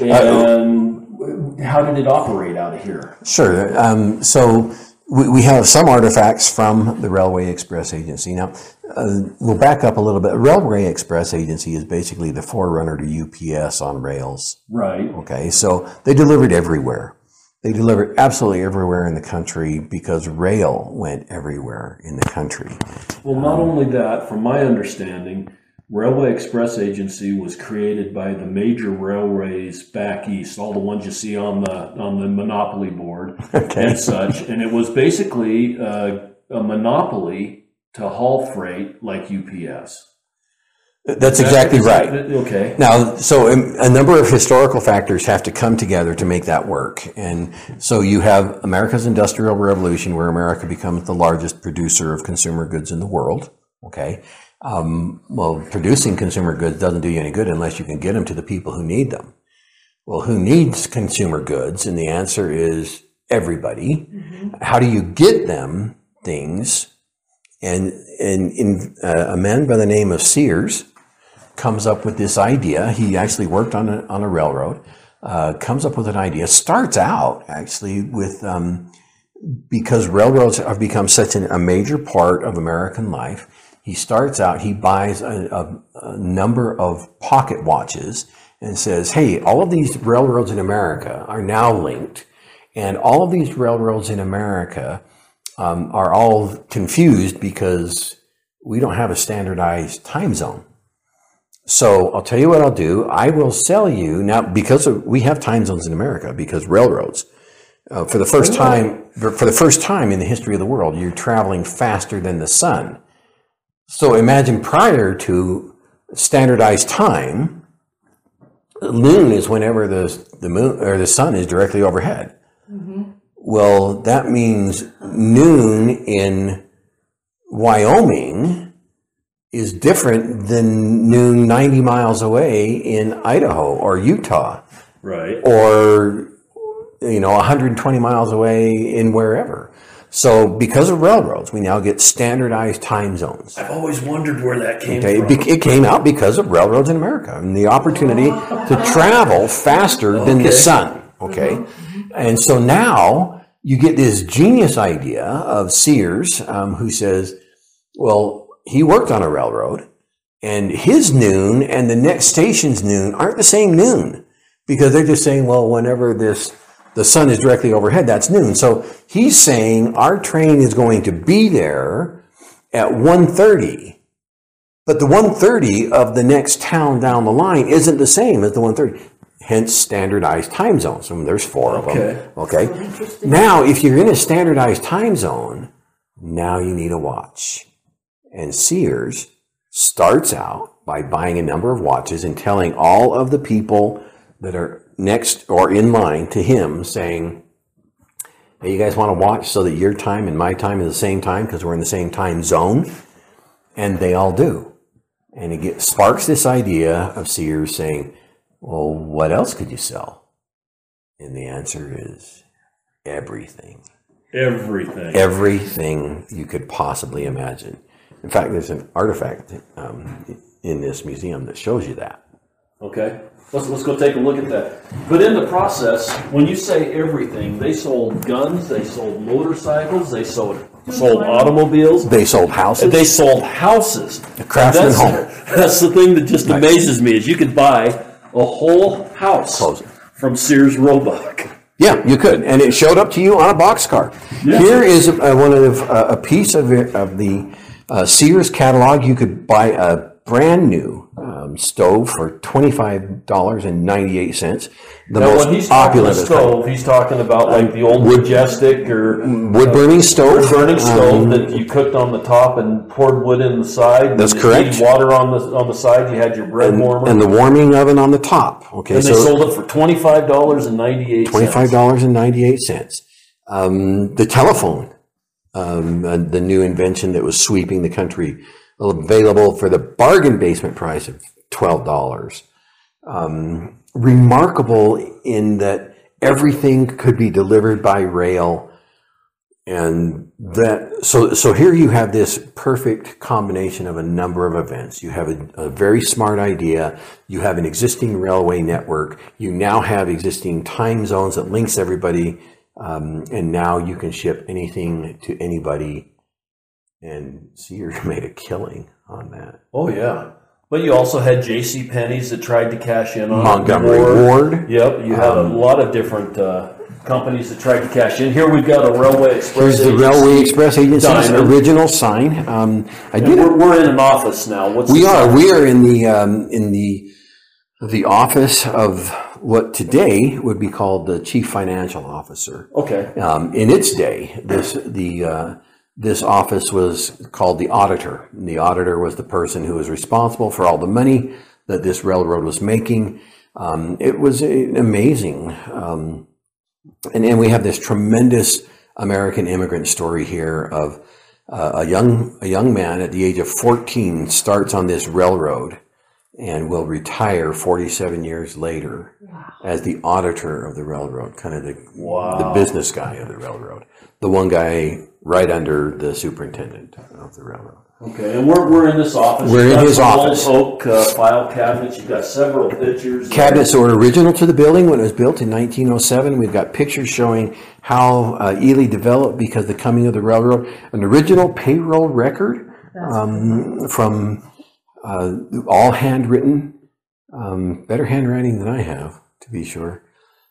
Uh, And how did it operate out of here? Sure. Um, so we, we have some artifacts from the Railway Express Agency. Now, uh, we'll back up a little bit. Railway Express Agency is basically the forerunner to UPS on rails. Right. Okay, so they delivered everywhere. They delivered absolutely everywhere in the country because rail went everywhere in the country. Well, not only that, from my understanding, Railway Express Agency was created by the major railways back east, all the ones you see on the on the monopoly board Okay. and such, and it was basically uh, a monopoly to haul freight like UPS. That's exactly right. Okay. Now, so um, a number of historical factors have to come together to make that work. And so you have America's Industrial Revolution, where America becomes the largest producer of consumer goods in the world. Okay. Um, well, producing consumer goods doesn't do you any good unless you can get them to the people who need them. Well, who needs consumer goods? And the answer is everybody. How do you get them things? And, and in, uh, a man by the name of Sears comes up with this idea. He actually worked on a, on a railroad, uh, comes up with an idea, starts out actually with, um, because railroads have become such an, a major part of American life, he starts out, he buys a, a, a number of pocket watches and says, hey, all of these railroads in America are now linked. And all of these railroads in America um, are all confused because we don't have a standardized time zone. So I'll tell you what I'll do. I will sell you now because of, we have time zones in America because railroads. Uh, for the first time, for for the first time in the history of the world, you're traveling faster than the sun. So imagine prior to standardized time, noon is whenever the the moon or the sun is directly overhead. Well, that means noon in Wyoming is different than noon 90 miles away in Idaho or Utah Right. or you know 120 miles away in wherever. So because of railroads, we now get standardized time zones. I've always wondered where that came Okay, it, from. it came out because of railroads in America and the opportunity to travel faster than the Okay. sun. Okay, mm-hmm. and so now you get this genius idea of Sears, um, who says, "Well, he worked on a railroad, and his noon and the next station's noon aren't the same noon because they're just saying, well, whenever this the sun is directly overhead, that's noon. So he's saying our train is going to be there at 1.30 but the 130 of the next town down the line isn't the same as the 130. Hence standardized time zones. And there's four of Okay. them. Okay. Now, if you're in a standardized time zone, now you need a watch. And Sears starts out by buying a number of watches and telling all of the people that are next or in line to him saying, Hey, you guys want to watch so that your time and my time is the same time because we're in the same time zone? And they all do. And it get, sparks this idea of Sears saying, well, what else could you sell? And the answer is everything. Everything. Everything you could possibly imagine. In fact, there's an artifact um, in this museum that shows you that. Okay. Let's, let's go take a look at that. But in the process, when you say everything, they sold guns, they sold motorcycles, they sold sold automobiles, They sold houses. they sold houses. Craftsman that's, home. That's the thing that just amazes me is you could buy a whole house from Sears Roebuck. Yeah, you could, and it showed up to you on a boxcar. Here is uh, one of uh, a piece of it, of the uh, Sears catalog. You could buy a brand new um, stove for twenty five dollars and ninety eight cents. The Now, most when he's opulent stove, he's talking about like the old Majestic or wood burning stove. burning stove Um, that you cooked on the top and poured wood in the side. That's correct. Water on the on the side. You had your bread warmer. and the warming oven on the top. Okay, And they sold it for twenty five dollars and ninety eight twenty-five dollars and ninety-eight cents. Um, the telephone, um, uh, the new invention that was sweeping the country, available for the bargain basement price of twelve dollars. Um, remarkable in that everything could be delivered by rail, and that so so here you have this perfect combination of a number of events. You have a, a very smart idea. You have an existing railway network. You now have existing time zones that links everybody, um, and now you can ship anything to anybody. And Sears made a killing on that. Oh yeah, but you also had J.C. Penney's that tried to cash in on Montgomery Ward. Ward. Yep, you had a lot of different uh, companies that tried to cash in. Here we've got a Railway Express. Here's the agency. Railway Express Agency's original sign. Um, I And did we're, we're in an office now. What's We are. We are in the um, in the the office of what today would be called the chief financial officer. Okay. Um, in its day, this the uh, this office was called the auditor. And the auditor was the person who was responsible for all the money that this railroad was making. Um, it was amazing. Um, and, and we have this tremendous American immigrant story here of uh, a young a young man at the age of 14 starts on this railroad and will retire 47 years later as the auditor of the railroad, kind of the the business guy of the railroad, the one guy right under the superintendent of the railroad. Okay, and we're, we're in this office. We're You've in got his some old office. Oak uh, file cabinets. You've got several pictures. Cabinets that were original to the building when it was built in 1907. We've got pictures showing how uh, Ely developed because of the coming of the railroad. An original payroll record um, from uh, all handwritten, um, better handwriting than I have, to be sure.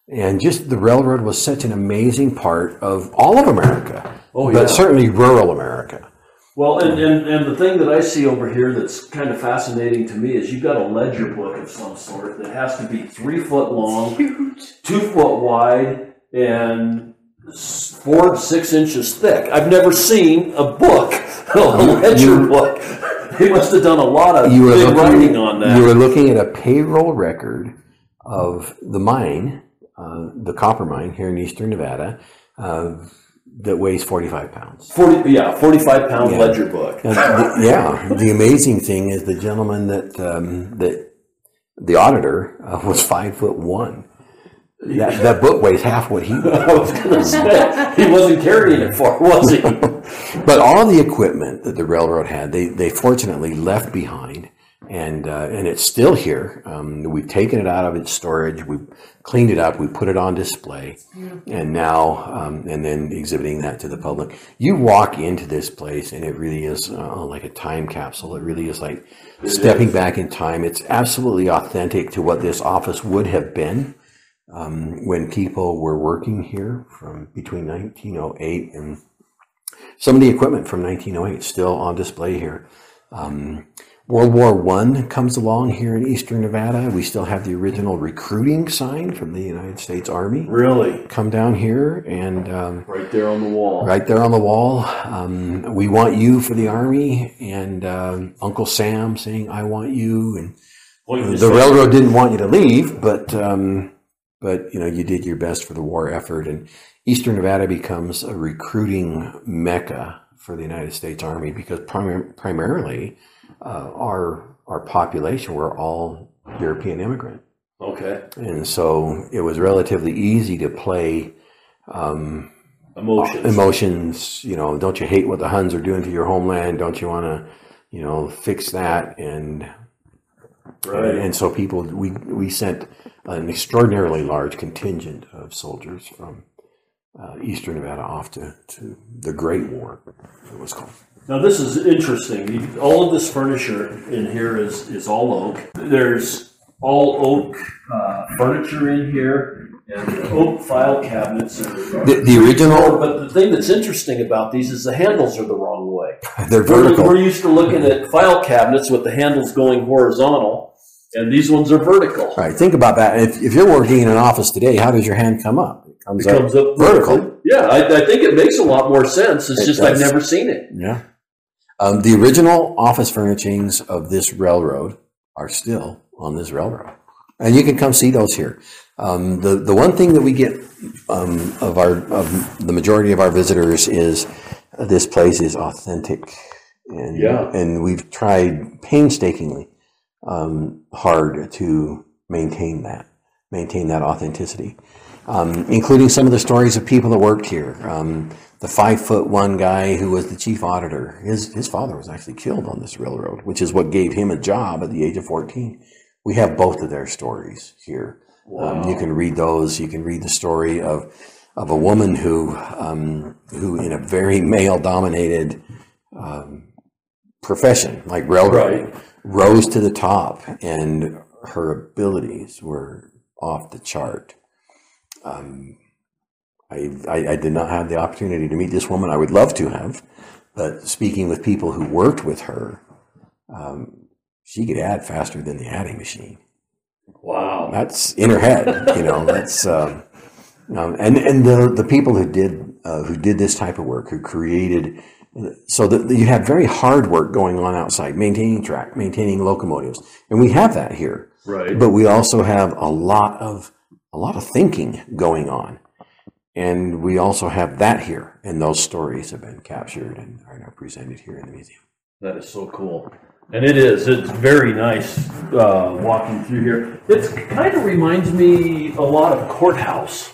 And just the railroad was such an amazing part of all of America, Oh, but certainly rural America. Well, and, and, and the thing that I see over here that's kind of fascinating to me is you've got a ledger book of some sort that has to be three foot long, two foot wide, and four to six inches thick. I've never seen a book, a ledger you- book. They must have done a lot of you were looking, writing on that. You were looking at a payroll record of the mine, uh, the copper mine here in eastern Nevada, uh, that weighs 45 pounds. 40, yeah, 45 pound Yeah. ledger book. The- yeah, the amazing thing is the gentleman that um, that the auditor uh, was five foot one. That, that book weighs half what he was going to say, he wasn't carrying it far, was he? But all the equipment that the railroad had, they, they fortunately left behind, and uh, and it's still here. Um, we've taken it out of its storage, we've cleaned it up, we put it on display, and now um, and then exhibiting that to the public. You walk into this place, and it really is uh, like a time capsule. It really is like stepping back in time. It's absolutely authentic to what this office would have been um, when people were working here from between 1908 and some of the equipment from 1908 still on display here. Um, World War One comes along here in Eastern Nevada. We still have the original recruiting sign from the United States Army Really? come down here, and um, Right there on the wall. right there on the wall, um, we want you for the Army, and um, Uncle Sam saying, "I want you," and Well, the railroad didn't want you to leave, but um, but you know you did your best for the war effort, and Eastern Nevada becomes a recruiting mecca for the United States Army because prim- primarily uh, our our population were all European immigrant, Okay. and so it was relatively easy to play. Um, Emotions. emotions you know don't you hate what the huns are doing to your homeland don't you want to you know fix that and Right. and so people we we sent an extraordinarily large contingent of soldiers from uh, eastern nevada off to, to the great war it was called Now this is interesting. All of this furniture in here is is all oak. There's all oak uh, furniture in here, and oak file cabinets. Are, the, the original but the thing that's interesting about these is the handles are the wrong way. they're We're, vertical we're used to looking at file cabinets with the handles going horizontal, and these ones are vertical. all right think about that if, if you're working in an office today how does your hand come up it comes, It comes up vertical vertical. Yeah, I, I think it makes a lot more sense. It's It just I've never seen it. Yeah. Um, the original office furnishings of this railroad are still on this railroad. And you can come see those here. Um, the, the one thing that we get um, of our of the majority of our visitors is this place is authentic. And, Yeah. and we've tried painstakingly um, hard to maintain that, maintain that authenticity um, including some of the stories of people that worked here. Um, the five foot one guy who was the chief auditor, his, his father was actually killed on this railroad, which is what gave him a job at the age of 14. We have both of their stories here. Um, you can read those. You can read the story of, of a woman who, um, who in a very male dominated um, profession like railroading, Right. rose to the top and her abilities were off the chart. Um, I, I, I did not have the opportunity to meet this woman. I would love to have, but speaking with people who worked with her, um, she could add faster than the adding machine. Wow. That's in her head, you know. That's um, um, and and the the people who did uh, who did this type of work, who created So that you have very hard work going on outside, maintaining track, maintaining locomotives, and we have that here. Right. But we also have a lot of a lot of thinking going on, and we also have that here, and those stories have been captured and are now presented here in the museum. That is so cool. And it is. It's very nice uh, walking through here. It kind of reminds me a lot of courthouse.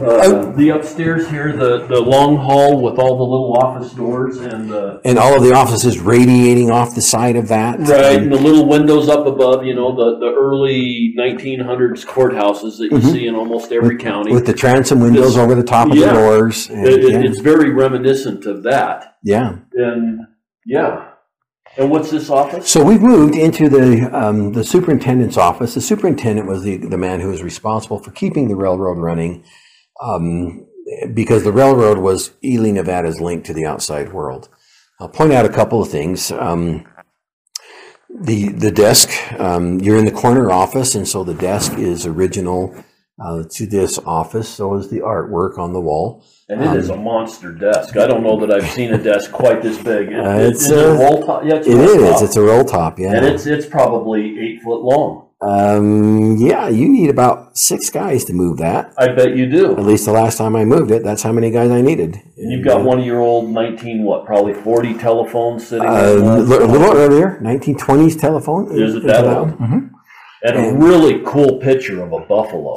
Uh, the upstairs here, the, the long hall with all the little office doors and the And all of the offices radiating off the side of that. right and the little windows up above. You know the, the early 1900s courthouses that you see in almost every county. with the transom windows over the top of yeah. the doors. and- It- it- yeah. It's very reminiscent of that. yeah. And yeah. And what's this office? So we've moved into the um, the superintendent's office. The superintendent was the, the man who was responsible for keeping the railroad running, um, because the railroad was Ely, Nevada's link to the outside world. I'll point out a couple of things. Um, the the desk um, you're in the corner office, and so the desk is original uh, to this office. So is the artwork on the wall. And it is a monster desk. I don't know that I've seen a desk quite this big. It, Uh, it- it's, a, uh, roll top? Yeah, it's It roll top. It's a roll top. Yeah. and it's it's probably eight foot long. Um, yeah, you need about six guys to move that. I bet you do. At least the last time I moved it, that's how many guys I needed. You've got one of your old nineteen what? Probably forty telephones sitting. Uh, a little little earlier, 1920s telephone. Is it that one. old? Mhm. and a really cool picture of a buffalo.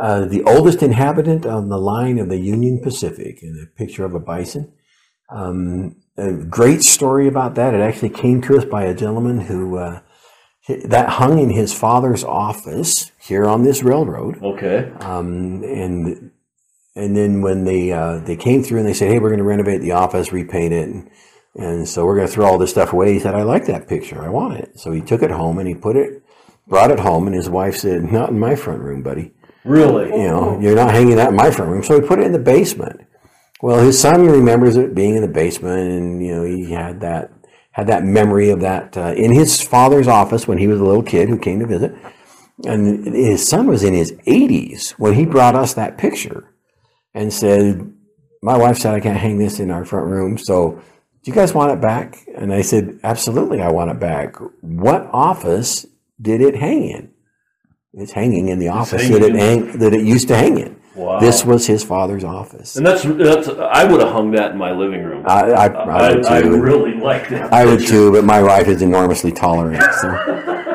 Uh, the oldest inhabitant on the line of the Union Pacific, and a picture of a bison. Um, a great story about that. It actually came to us by a gentleman who uh, that hung in his father's office here on this railroad. Okay. Um, and and then when they uh, they came through and they said, "Hey, we're going to renovate the office, repaint it," and, and so we're going to throw all this stuff away. He said, "I like that picture. I want it." So he took it home and he put it, brought it home, and his wife said, "Not in my front room, buddy. Really? You know, you're not hanging that in my front room." So he put it in the basement. Well, his son remembers it being in the basement, and you know he had that had that memory of that uh, in his father's office when he was a little kid who came to visit. And his son was in his 80s when he brought us that picture and said, My wife said I can't hang this in our front room. So, do you guys want it back? And I said, Absolutely, I want it back. What office did it hang in? It's hanging in the office that it, hang, that it used to hang in. Wow. This was his father's office. and that's that's. I would have hung that in my living room. I, I, I I, would I really like that. I would too, but my wife is enormously tolerant. So.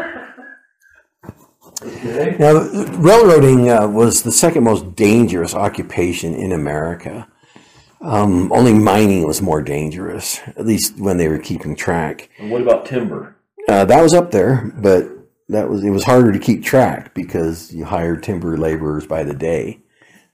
Okay. Now, railroading uh, was the second most dangerous occupation in America. Um, only mining was more dangerous, at least when they were keeping track. And what about timber? Uh, that was up there, but that was it was harder to keep track because you hired timber laborers by the day.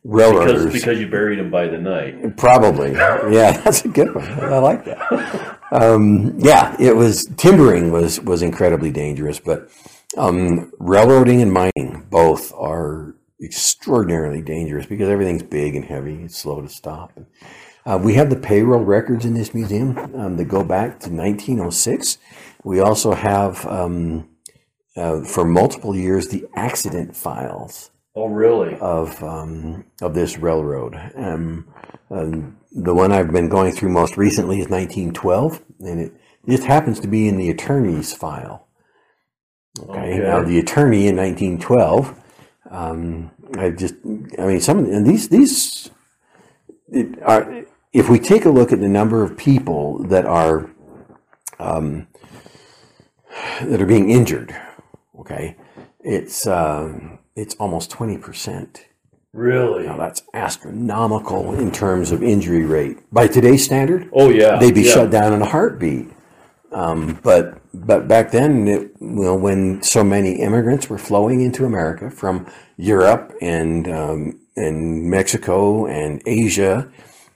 Because Railroaders, because you buried them by the night. probably, yeah, that's a good one. I like that. Um, yeah, it was timbering was was incredibly dangerous, but um, railroading and mining both are extraordinarily dangerous because everything's big and heavy. It's slow to stop. Uh, we have the payroll records in this museum um, that go back to 1906. We also have, um, uh, for multiple years, the accident files Oh, really? of um, of this railroad. Um, the one I've been going through most recently is 1912, and it just happens to be in the attorney's file. Okay, Okay. now the attorney in 1912. Um, I just, I mean, some and these these it are. If we take a look at the number of people that are um, that are being injured, okay, it's um, it's almost 20 percent. Really? Now that's astronomical in terms of injury rate by today's standard. Oh, yeah. they'd be yeah. shut down in a heartbeat. Um, but but back then, it, you know, when so many immigrants were flowing into America from Europe and um, and Mexico and Asia,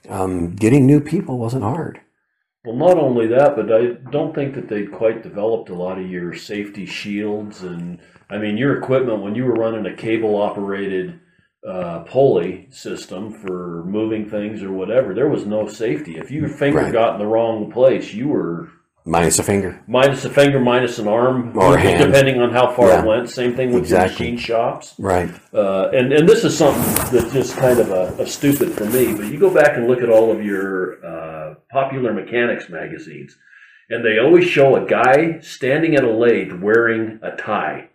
um, getting new people wasn't hard. Well, not only that, but I don't think that they'd quite developed a lot of your safety shields and I mean your equipment when you were running a cable operated uh, pulley system for moving things or whatever. There was no safety. If your finger Right. got in the wrong place, you were minus a finger. minus a finger, minus an arm, Or hand. depending on how far Yeah. it went. Same thing with Exactly. machine shops. Right. Uh, and, and this is something that's just kind of a, a stupid for me, but you go back and look at all of your uh, popular mechanics magazines, and they always show a guy standing at a lathe wearing a tie.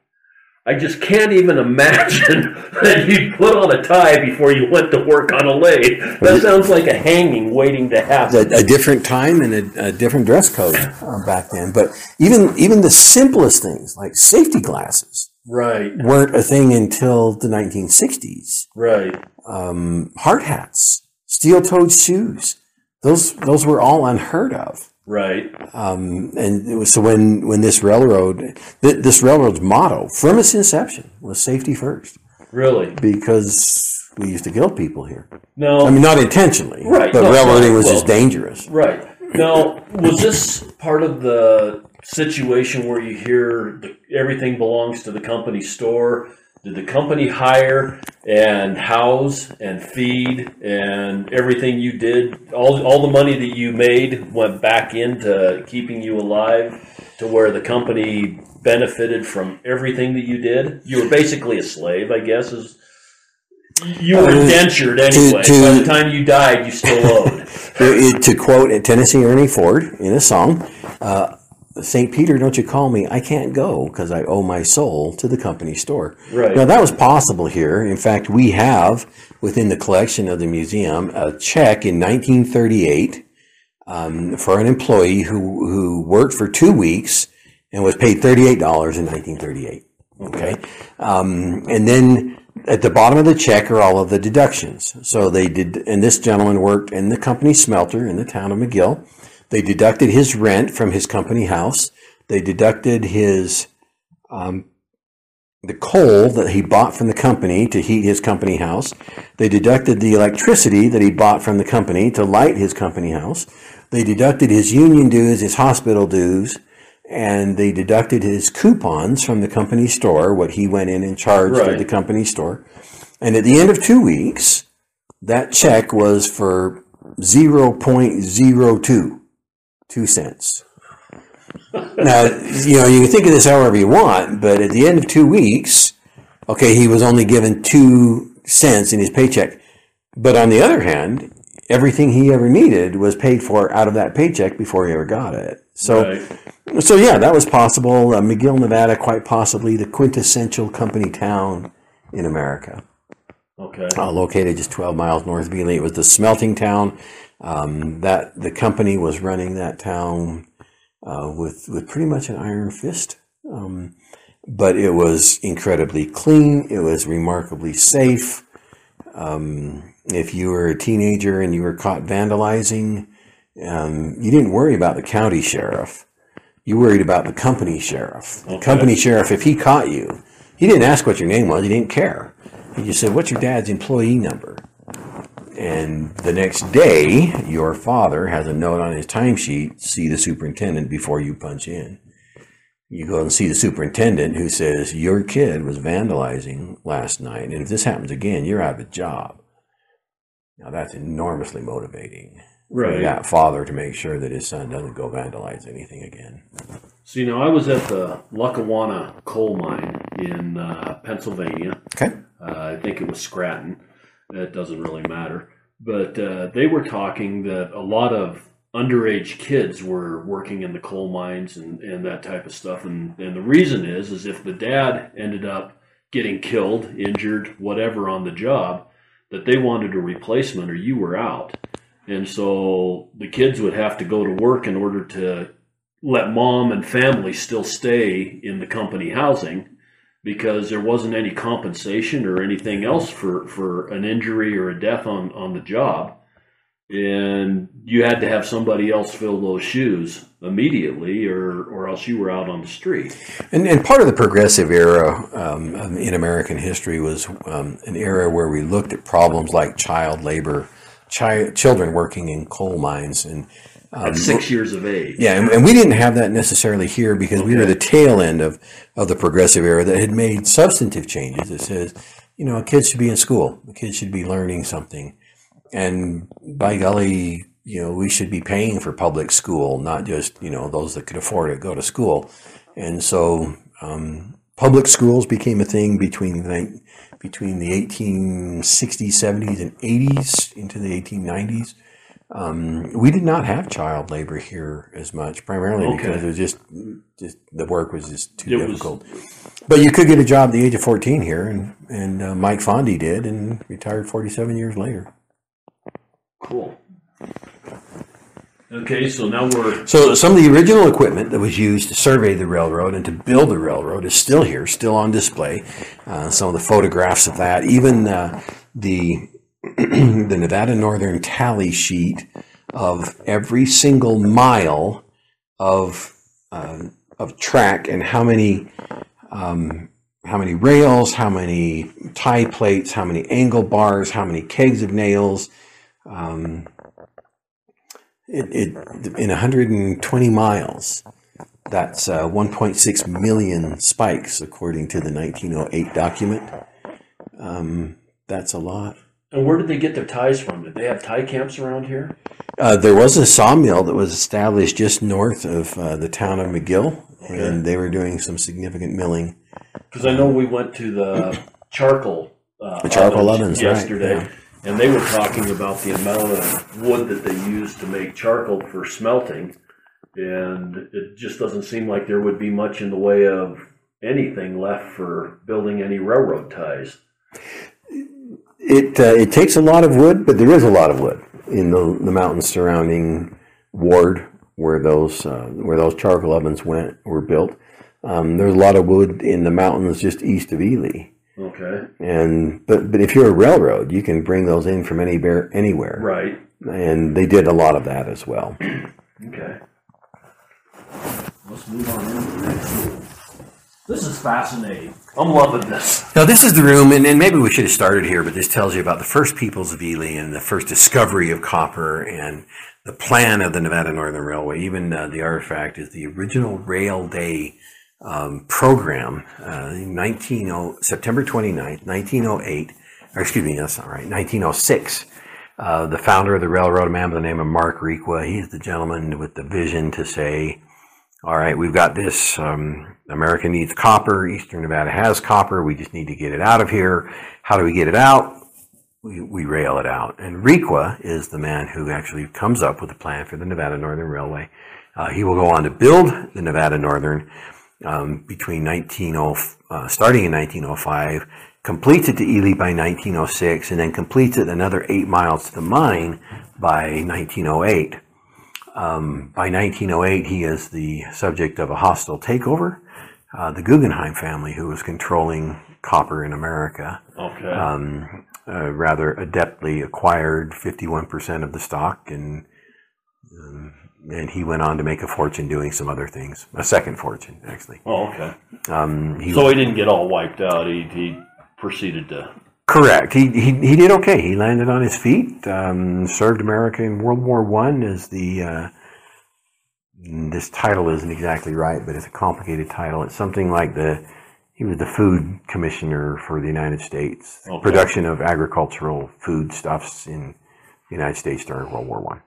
I just can't even imagine that you'd put on a tie before you went to work on a lathe. That sounds like a hanging waiting to happen. a, a different time and a, a different dress code uh, back then. But even even the simplest things like safety glasses Right, weren't a thing until the 1960s. right. Um, hard hats, steel-toed shoes, those those were all unheard of. Right. Um, and it was, so when when this railroad, th- this railroad's motto from its inception was safety first, Really? because we used to kill people here. No. I mean, not intentionally, Right, but no, railroading was well- just dangerous. Right. Now, was this part of the situation where you hear the, everything belongs to the company store? Did the company hire and house and feed and everything you did? All, all the money that you made went back into keeping you alive to where the company benefited from everything that you did? You were basically a slave, I guess, is. You were Uh, indentured anyway. to- By the time you died, you still owed. To quote Tennessee Ernie Ford in a song, uh, St. Peter, don't you call me? I can't go because I owe my soul to the company store. Right. Now, that was possible here. In fact, we have within the collection of the museum a check in 1938 um, for an employee who, who worked for two weeks and was paid $38 in 1938. Okay. Um, and then at the bottom of the check are all of the deductions. So they did, and this gentleman worked in the company smelter in the town of McGill. They deducted his rent from his company house. They deducted his, um, the coal that he bought from the company to heat his company house. They deducted the electricity that he bought from the company to light his company house. They deducted his union dues, his hospital dues, and they deducted his coupons from the company store, what he went in and charged Right. at the company store. And at the end of two weeks, that check was for 0.02, two cents. now, you know, you can think of this however you want, but at the end of two weeks, okay, he was only given two cents in his paycheck. But on the other hand, everything he ever needed was paid for out of that paycheck before he ever got it. So, Right. so yeah, that was possible. Uh, McGill, Nevada, quite possibly the quintessential company town in America Okay. uh, located just 12 miles north of Ely. It was the smelting town. Um, that the company was running that town uh, with with pretty much an iron fist. Um, but it was incredibly clean. It was remarkably safe. Um, if you were a teenager and you were caught vandalizing, um, you didn't worry about the county sheriff. You worried about the company sheriff. The Okay. company sheriff, if he caught you, he didn't ask what your name was. He didn't care. He just said, "What's your dad's employee number?" And the next day, your father has a note on his timesheet. See the superintendent before you punch in. You go and see the superintendent who says your kid was vandalizing last night, and if this happens again, you're out of a job. Now that's enormously motivating for that father to make sure that his son doesn't go vandalize anything again. So, you know, I was at the Lackawanna coal mine in uh, Pennsylvania. Okay. Uh, I think it was Scranton. It doesn't really matter. But uh, they were talking that a lot of underage kids were working in the coal mines and, and that type of stuff. And, and the reason is, is if the dad ended up getting killed, injured, whatever on the job, that they wanted a replacement or you were out. And so the kids would have to go to work in order to let mom and family still stay in the company housing because there wasn't any compensation or anything else for, for an injury or a death on, on the job. And you had to have somebody else fill those shoes immediately, or, or else you were out on the street. And, and part of the progressive era um, um, in American history was um, an era where we looked at problems like child labor, chi- children working in coal mines, and At six years of age. yeah, and, and we didn't have that necessarily here because we were the tail end of, of the progressive era that had made substantive changes that says, you know, a kid should be in school, a kid should be learning something. And by golly, you know we should be paying for public school, not just you know those that could afford it go to school, and so um, public schools became a thing between the between the 1860s, 70s, and 80s into the 1890s. Um, we did not have child labor here as much, primarily Okay. because it was just, just the work was just too It was- difficult. But you could get a job at the age of 14 here, and, and uh, Mike Fondy did, and retired 47 years later. Cool. Okay, so now we're So some of the original equipment that was used to survey the railroad and to build the railroad is still here, still on display. Uh, some of the photographs of that, even uh, the the Nevada Northern tally sheet of every single mile of uh, of track and how many um, how many rails, how many tie plates, how many angle bars, how many kegs of nails. Um, it, it in 120 miles. That's uh, 1.6 million spikes, according to the 1908 document. Um, that's a lot. And where did they get their ties from? Did they have tie camps around here? Uh, there was a sawmill that was established just north of uh, the town of McGill, and they were doing some significant milling. Because I know we went to the charcoal. Uh, The charcoal ovens, right, yesterday, yeah. and they were talking about the amount of wood that they use to make charcoal for smelting, and it just doesn't seem like there would be much in the way of anything left for building any railroad ties. It uh, it takes a lot of wood, but there is a lot of wood in the, the mountains surrounding Ward, where those uh, where those charcoal ovens went were built. Um, there's a lot of wood in the mountains just east of Ely, Okay, and but but if you're a railroad, you can bring those in from any bear, anywhere, right. and they did a lot of that as well. Okay. Let's move on into the next. This is fascinating. I'm loving this. Now, this is the room, and, and maybe we should have started here, but this tells you about the first peoples of Ely and the first discovery of copper and the plan of the Nevada Northern Railway. Even uh, the artifact is the original Rail Day um, program, uh, 19, September 29th, 1908, or excuse me, that's not right, 1906. Uh, the founder of the railroad, a man by the name of Mark Requa, he's the gentleman with the vision to say, all right, we've got this. Um, America needs copper. Eastern Nevada has copper. We just need to get it out of here. How do we get it out? We, we rail it out. And Requa is the man who actually comes up with a plan for the Nevada Northern Railway. Uh, he will go on to build the Nevada Northern um, between 190, uh, starting in 1905, completes it to Ely by 1906, and then completes it another eight miles to the mine by 1908. Um, by 1908, he is the subject of a hostile takeover. Uh, the Guggenheim family, who was controlling copper in America, Okay. um, uh, rather adeptly acquired 51% of the stock, and um, and he went on to make a fortune doing some other things, a second fortune actually. oh, okay. Um, he So he didn't get all wiped out. He, he proceeded to. Correct. He, he he did okay. He landed on his feet. Um, served America in World War One as the. Uh, this title isn't exactly right, but it's a complicated title. It's something like the. He was the food commissioner for the United States. Okay. Production of agricultural foodstuffs in the United States during World War One.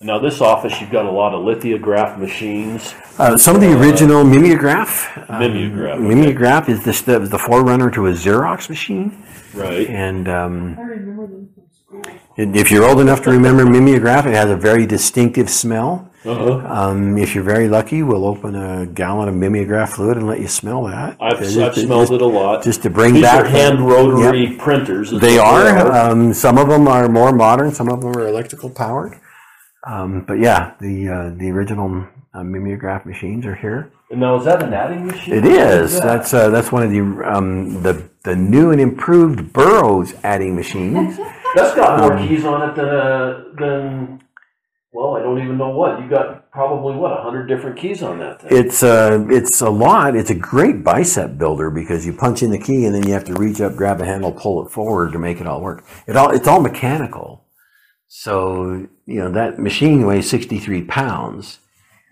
Now, this office, you've got a lot of lithograph machines. Uh, some of the original mimeograph. um, Mimeograph, okay. mimeograph is the, the the forerunner to a Xerox machine, Right. and um, I remember them from school. If you're old enough to remember mimeograph, it has a very distinctive smell. Uh-huh. Um, if you're very lucky, we'll open a gallon of mimeograph fluid and let you smell that. I've, Just- I've just- smelled it a lot. Just to bring These back are hand rotary printers. is They what are. Um, some of them are more modern. Some of them are electrical powered. Um, but yeah, the uh, the original uh, mimeograph machines are here. Now, is that an adding machine? It is. that? That's uh, that's one of the um, the the new and improved Burroughs adding machines. That's got more um, keys on it than uh, than. Well, I don't even know what you got. Probably what a hundred different keys on that thing. It's uh, it's a lot. It's a great bicep builder because you punch in the key and then you have to reach up, grab a handle, pull it forward to make it all work. It all it's all mechanical. So you know that machine weighs sixty three pounds,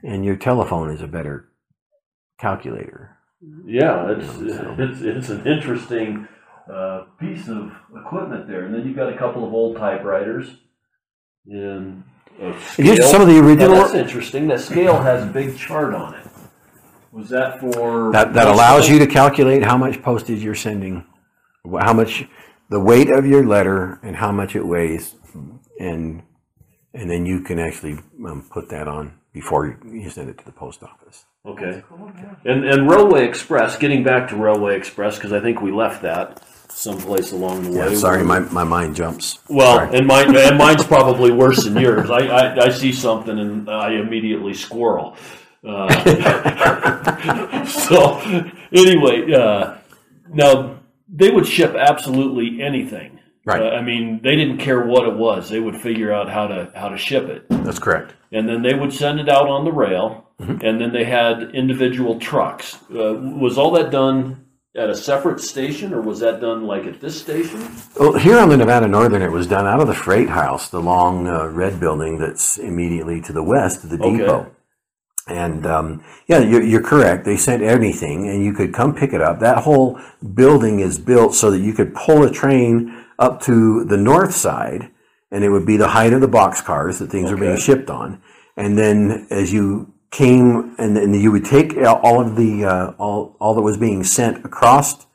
and your telephone is a better calculator. yeah, it's So- it's it's an interesting uh, piece of equipment there. And then you've got a couple of old typewriters, and scale? some of the original- Now, that's interesting. That scale has a big chart on it. Was that for That, that allows you to calculate how much postage you're sending, how much, the weight of your letter and how much it weighs. And, and then you can actually um, put that on before you- you send it to the post office. Okay. And and Railway Express. Getting back to Railway Express because I think we left that someplace along the way. Yeah, sorry, my, my mind jumps. Well, Sorry. and mine, and mine's probably worse than yours. I, I, I see something and I immediately squirrel. Uh, so, anyway, uh, now they would ship absolutely anything. Right. Uh, I mean, they didn't care what it was. They would figure out how to how to ship it, That's correct. and then they would send it out on the rail. Mm-hmm. And then they had individual trucks. Uh, was all that done at a separate station, or was that done like at this station? Well, here on the Nevada Northern, it was done out of the freight house, the long uh, red building that's immediately to the west of the Okay. depot. And um, yeah, you're, you're correct. They sent anything, and you could come pick it up. That whole building is built so that you could pull a train up to the north side, and it would be the height of the box cars that things were being shipped on. And then as you came, and then you would take all of the uh, all all that was being sent across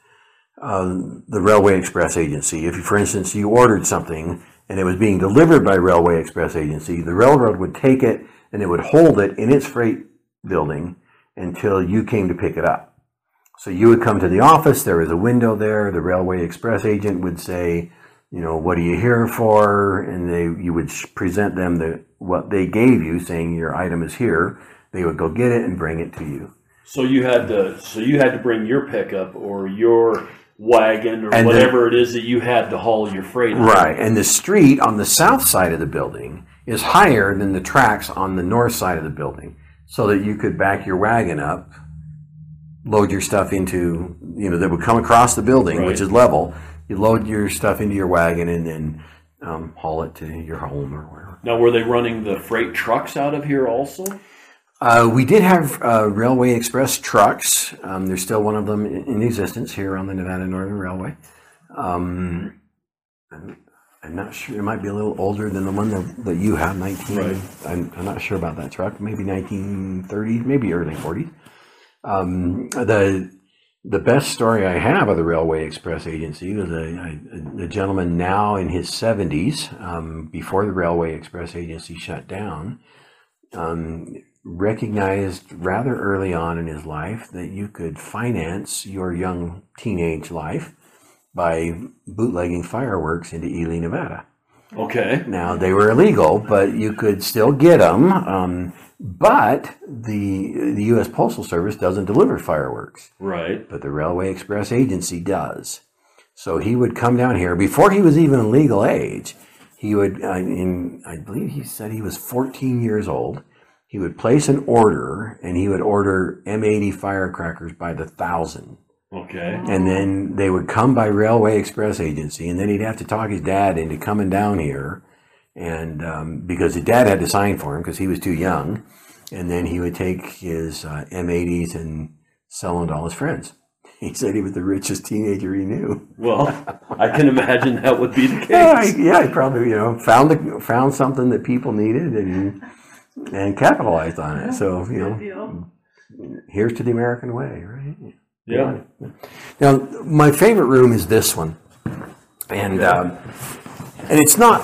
um, the Railway Express Agency. If, you, for instance, you ordered something and it was being delivered by Railway Express Agency, the railroad would take it and it would hold it in its freight building until you came to pick it up. So you would come to the office, there was a window there, the Railway Express agent would say, you know, what are you here for? And they, you would present them the, what they gave you, saying your item is here. They would go get it and bring it to you. So you had to, so you had to bring your pickup or your wagon or And whatever it is that you had to haul your freight. on. Right, and the street on the south side of the building is higher than the tracks on the north side of the building, so that you could back your wagon up, load your stuff into, you know, that would come across the building, Right. which is level. You load your stuff into your wagon and then um, haul it to your home or wherever. Now, were they running the freight trucks out of here also? Uh, we did have uh, Railway Express trucks. Um, there's still one of them in, in existence here on the Nevada Northern Railway. Um, I'm, not sure. It might be a little older than the one that, that you have, 19. Right. I'm, I'm not sure about that truck. Maybe 1930s, maybe early 40s. Um, the the best story I have of the Railway Express Agency was a, a, a gentleman now in his 70s, um, before the Railway Express Agency shut down, um, recognized rather early on in his life that you could finance your young teenage life by bootlegging fireworks into Ely, Nevada. Okay. Now they were illegal, but you could still get them. Um, but the the U.S. Postal Service doesn't deliver fireworks, Right. but the Railway Express Agency does. So he would come down here before he was even a legal age. He would, uh, in I believe he said he was 14 years old. He would place an order, and he would order M80 firecrackers by the thousand. Okay. And then they would come by Railway Express Agency, and then he'd have to talk his dad into coming down here, and um, because his dad had to sign for him because he was too young, and then he would take his uh, M80s and sell them to all his friends. He said he was the richest teenager he knew. Well, I can imagine that would be the Yeah, case. he- yeah, he probably you know found the, found something that people needed and and capitalized on it. So you know, here's to the American way, right? Yeah. Now, my favorite room is this one, and um, and it's not,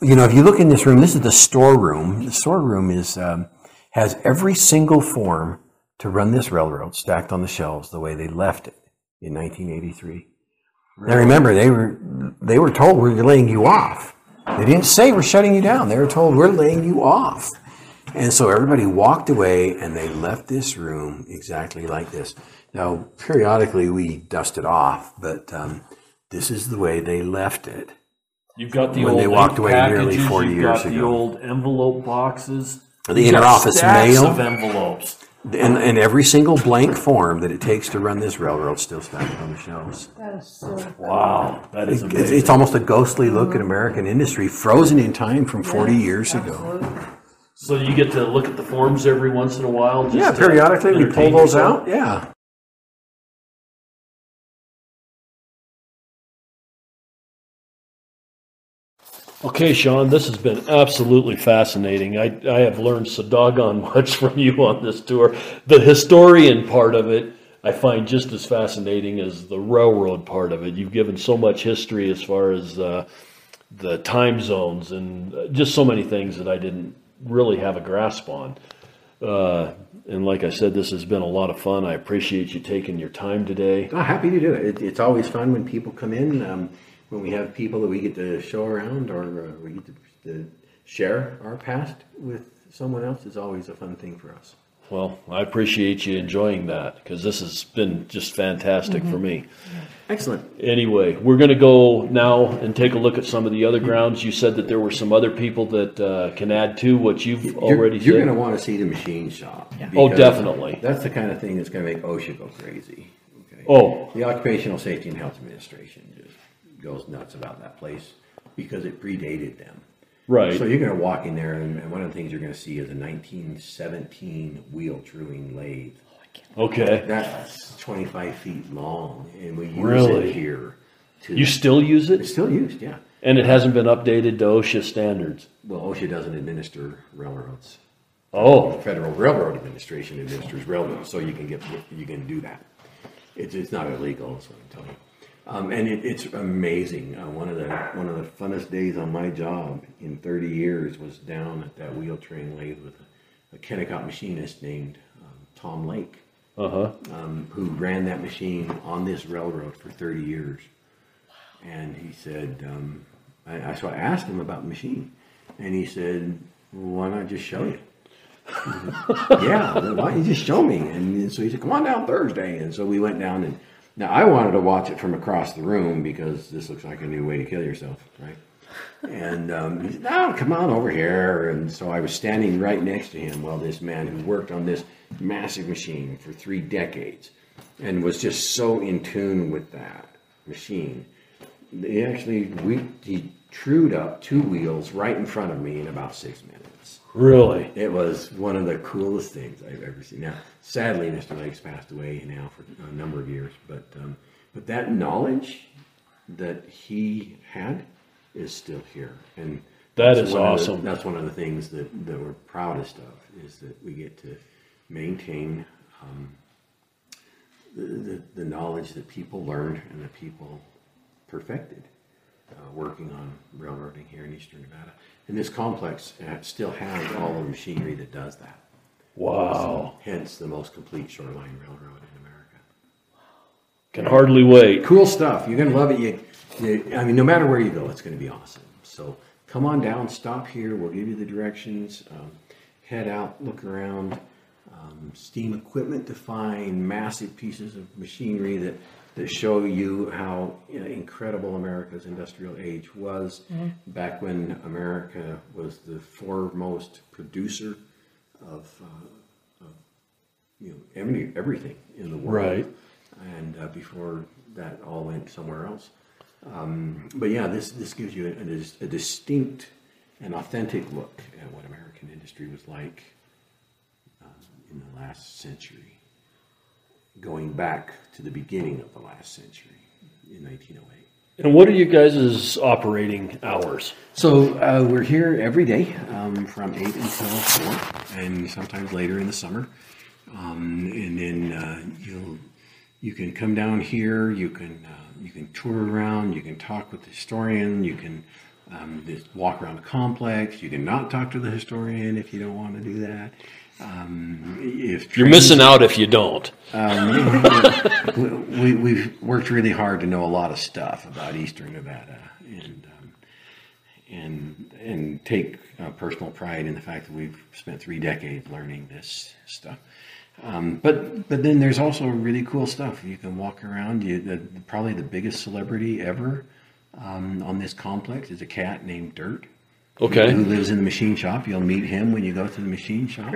you know, if you look in this room, this is the storeroom. The storeroom is um, has every single form to run this railroad stacked on the shelves the way they left it in 1983. Now, remember, they were they were told we're laying you off. They didn't say we're shutting you down. They were told we're laying you off. And so everybody walked away and they left this room exactly like this. Now, periodically we dust it off, but um, this is the way they left it. You've got the When old they walked ink away nearly packages, 40 you've years got the ago. old envelope boxes. The You've got interoffice stacks mail. of envelopes. And, and every single blank form that it takes to run this railroad still stacked on the shelves. That is so. Wow, that is It's, amazing. it's almost a ghostly look at American industry, frozen in time from 40 years ago. Absolutely. So you get to look at the forms every once in a while. Just Yeah, to periodically we pull entertain those yourself? out. Yeah. Okay, Sean, this has been absolutely fascinating. I, I have learned so doggone much from you on this tour. The historian part of it, I find just as fascinating as the railroad part of it. You've given so much history as far as uh, the time zones and uh, just so many things that I didn't really have a grasp on. Uh, and like I said, this has been a lot of fun. I appreciate you taking your time today. Oh, happy to do it. it. It's always fun when people come in. Um, when we have people that we get to show around or uh, we get to, to share our past with someone else is always a fun thing for us. Well, I appreciate you enjoying that because this has been just fantastic for me. Excellent. Anyway, we're going to go now and take a look at some of the other grounds. You said that there were some other people that uh, can add to what you've You're, already you're said. going to want to see the machine shop. Oh, definitely. That's the kind of thing that's going to make OSHA go crazy. Okay. Oh. The Occupational Safety and Health Administration just goes nuts about that place because it predated them. Right. So you're going to walk in there, and and one of the things you're going to see is a 1917 wheel truing lathe. Oh, okay. That's 25 feet long, and we use Really? it here. To, You still use it's it? still used, yeah. And it hasn't been updated to OSHA standards. Well, OSHA doesn't administer railroads. Oh, Federal Railroad Administration administers railroads, so you can get you can do that. It's it's not illegal, is what I'm telling you. Um, and it, it's amazing. Uh, one of the one of the funnest days on my job in 30 years was down at that wheel truing lathe with a, a Kennecott machinist named um, Tom Lake, uh huh. um, who ran that machine on this railroad for 30 years. And he said, um, I, I, so I asked him about the machine, and he said, well, "Why not just show you?" yeah, well, why don't you just show me? And so he said, come on down Thursday. And so we went down and now I wanted to watch it from across the room because this looks like a new way to kill yourself, right? And um, he said, no, come on over here. And so I was standing right next to him while this man who worked on this massive machine for three decades and was just so in tune with that machine. He actually, we, he trued up two wheels right in front of me in about six minutes. Really? It was one of the coolest things I've ever seen. Now, sadly, Mr. Lakes passed away now for a number of years, but um, but that knowledge that he had is still here, and that's is of the- awesome. that's one of the things that, that we're proudest of is that we get to maintain um, the, the, the knowledge that people learned and that people perfected uh, working on railroading here in eastern Nevada. And this complex still has all the machinery that does that. Wow. Hence the most complete short line railroad in America. Can hardly wait. Cool stuff. You're gonna love it. You, you, I mean, no matter where you go, it's gonna be awesome. So come on down, stop here. We'll give you the directions. Um, head out, look around. Um, steam equipment to find massive pieces of machinery that that show you how you know, incredible America's industrial age was back when America was the foremost producer of, uh, of you know every, everything in the world Right. and uh, before that all went somewhere else. Um, but yeah, this this gives you a, a distinct and authentic look at what American industry was like um, in the last century, going back to the beginning of the last century in 1908. And what are you guys' operating hours? So uh, we're here every day um, from eight until four, and sometimes later in the summer. Um, and then uh, you'll you can come down here. You can uh, you can tour around. You can talk with the historian. You can um, just walk around the complex. You can not talk to the historian if you don't want to do that. Um, if You're missing out if you don't. um, we, we've worked really hard to know a lot of stuff about Eastern Nevada, and um, and and take uh, personal pride in the fact that we've spent three decades learning this stuff. Um, but but then there's also really cool stuff. You can walk around. You the, probably the biggest celebrity ever um, on this complex is a cat named Dirt Okay. who lives in the machine shop. You'll meet him when you go to the machine shop.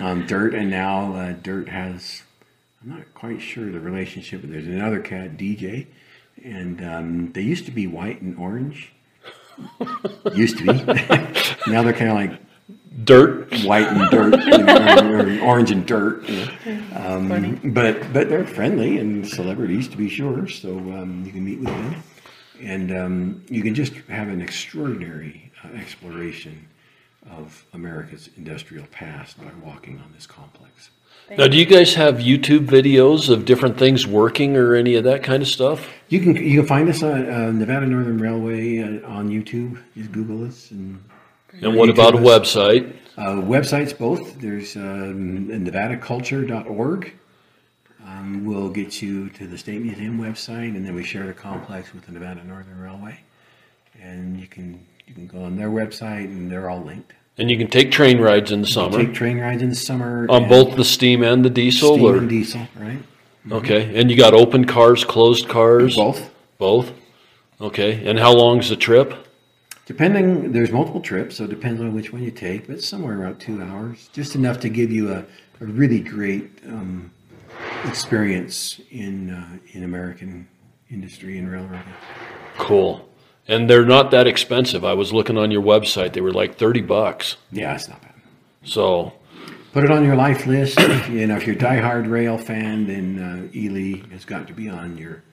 Um, Dirt, and now uh, Dirt has, I'm not quite sure the relationship, but there's another cat, DJ, and um, they used to be white and orange. used to be. now they're kind of like Dirt. white and dirt, you know, or, or orange and dirt. you know. Um, but but they're friendly and celebrities to be sure. So um, you can meet with them. and um, you can just have an extraordinary exploration of America's industrial past by walking on this complex. Now, do you guys have YouTube videos of different things working or any of that kind of stuff? You can you can find us on uh, Nevada Northern Railway uh, on YouTube. Just Google us and. And what about a website? Uh, websites both. There's um, NevadaCulture.org. Um, we'll get you to the State Museum website, and then we share the complex with the Nevada Northern Railway, and you can you can go on their website, and they're all linked. And you can take train rides in the summer Take train rides in the summer on both the steam and the diesel, steam or and diesel, right? okay. And you got open cars, closed cars, Both. both. Okay. And how long's the trip? Depending, there's multiple trips, so it depends on which one you take, but somewhere around two hours, just enough to give you a, a really great um, experience in uh, in American industry and railroading. Cool. And they're not that expensive. I was looking on your website; they were like thirty bucks. Yeah, it's not bad. So Put it on your life list. You know, if you're a diehard rail fan, then uh, Ely has got to be on your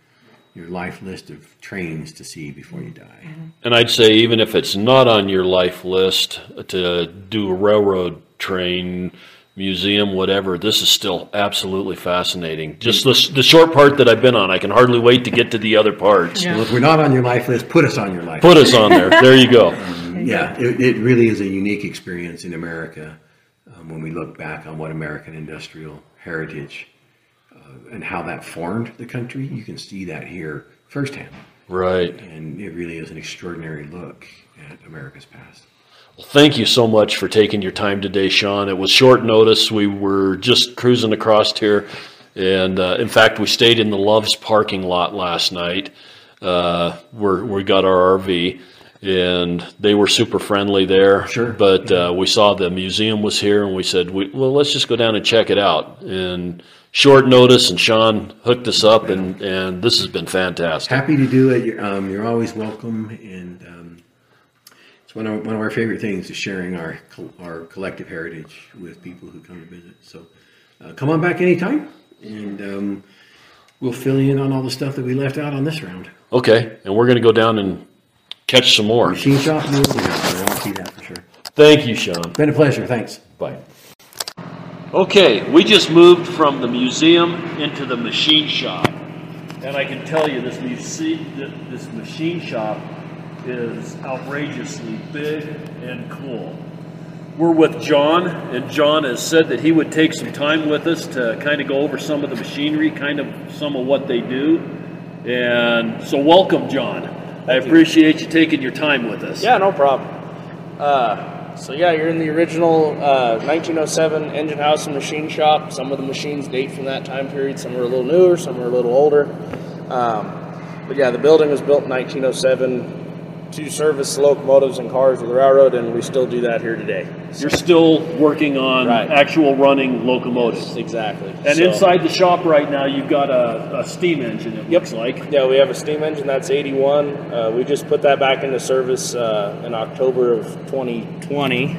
your life list of trains to see before you die. And I'd say even if it's not on your life list to do a railroad train museum, whatever, this is still absolutely fascinating. Just the, the short part that I've been on, I can hardly wait to get to the other parts. Yeah. Well, if we're not on your life list, put us on your life. Put us on there. There you go. yeah, it, it really is a unique experience in America um, when we look back on what American industrial heritage uh, and how that formed the country. You can see that here firsthand, Right. and it really is an extraordinary look at America's past. Thank you so much for taking your time today, Sean. It was short notice. We were just cruising across here. And uh, in fact, we stayed in the Love's parking lot last night uh, where we got our RV. And they were super friendly there. Sure. But uh, we saw the museum was here and we said, we, well, let's just go down and check it out. And short notice, and Sean hooked us up, and, and this has been fantastic. Happy to do it. You're, um, you're always welcome, and um, it's one of one of our favorite things is sharing our our collective heritage with people who come to visit. So uh, come on back anytime, and um, we'll fill you in on all the stuff that we left out on this round. Okay. And we're going to go down and catch some more. Machine shop, we'll do that. I'll see that for sure. Thank you, Sean. Been a pleasure. Thanks. Bye. Okay, we just moved from the museum into the machine shop. And I can tell you, this, muse- this machine shop is outrageously big and cool. We're with John, and John has said that he would take some time with us to kind of go over some of the machinery, kind of some of what they do. And so, welcome, John. I you. appreciate you taking your time with us. Yeah, no problem. Uh, so yeah, you're in the original uh, 1907 engine house and machine shop. Some of the machines date from that time period. Some are a little newer. Some are a little older. Um, but yeah, the building was built in 1907 to service locomotives and cars of the railroad, and we still do that here today. You're still working on Right. actual running locomotives. Exactly. And So- inside the shop right now, you've got a, a steam engine, it Yep. looks like. Yeah, we have a steam engine that's 81. Uh, we just put that back into service uh, in October of 2020.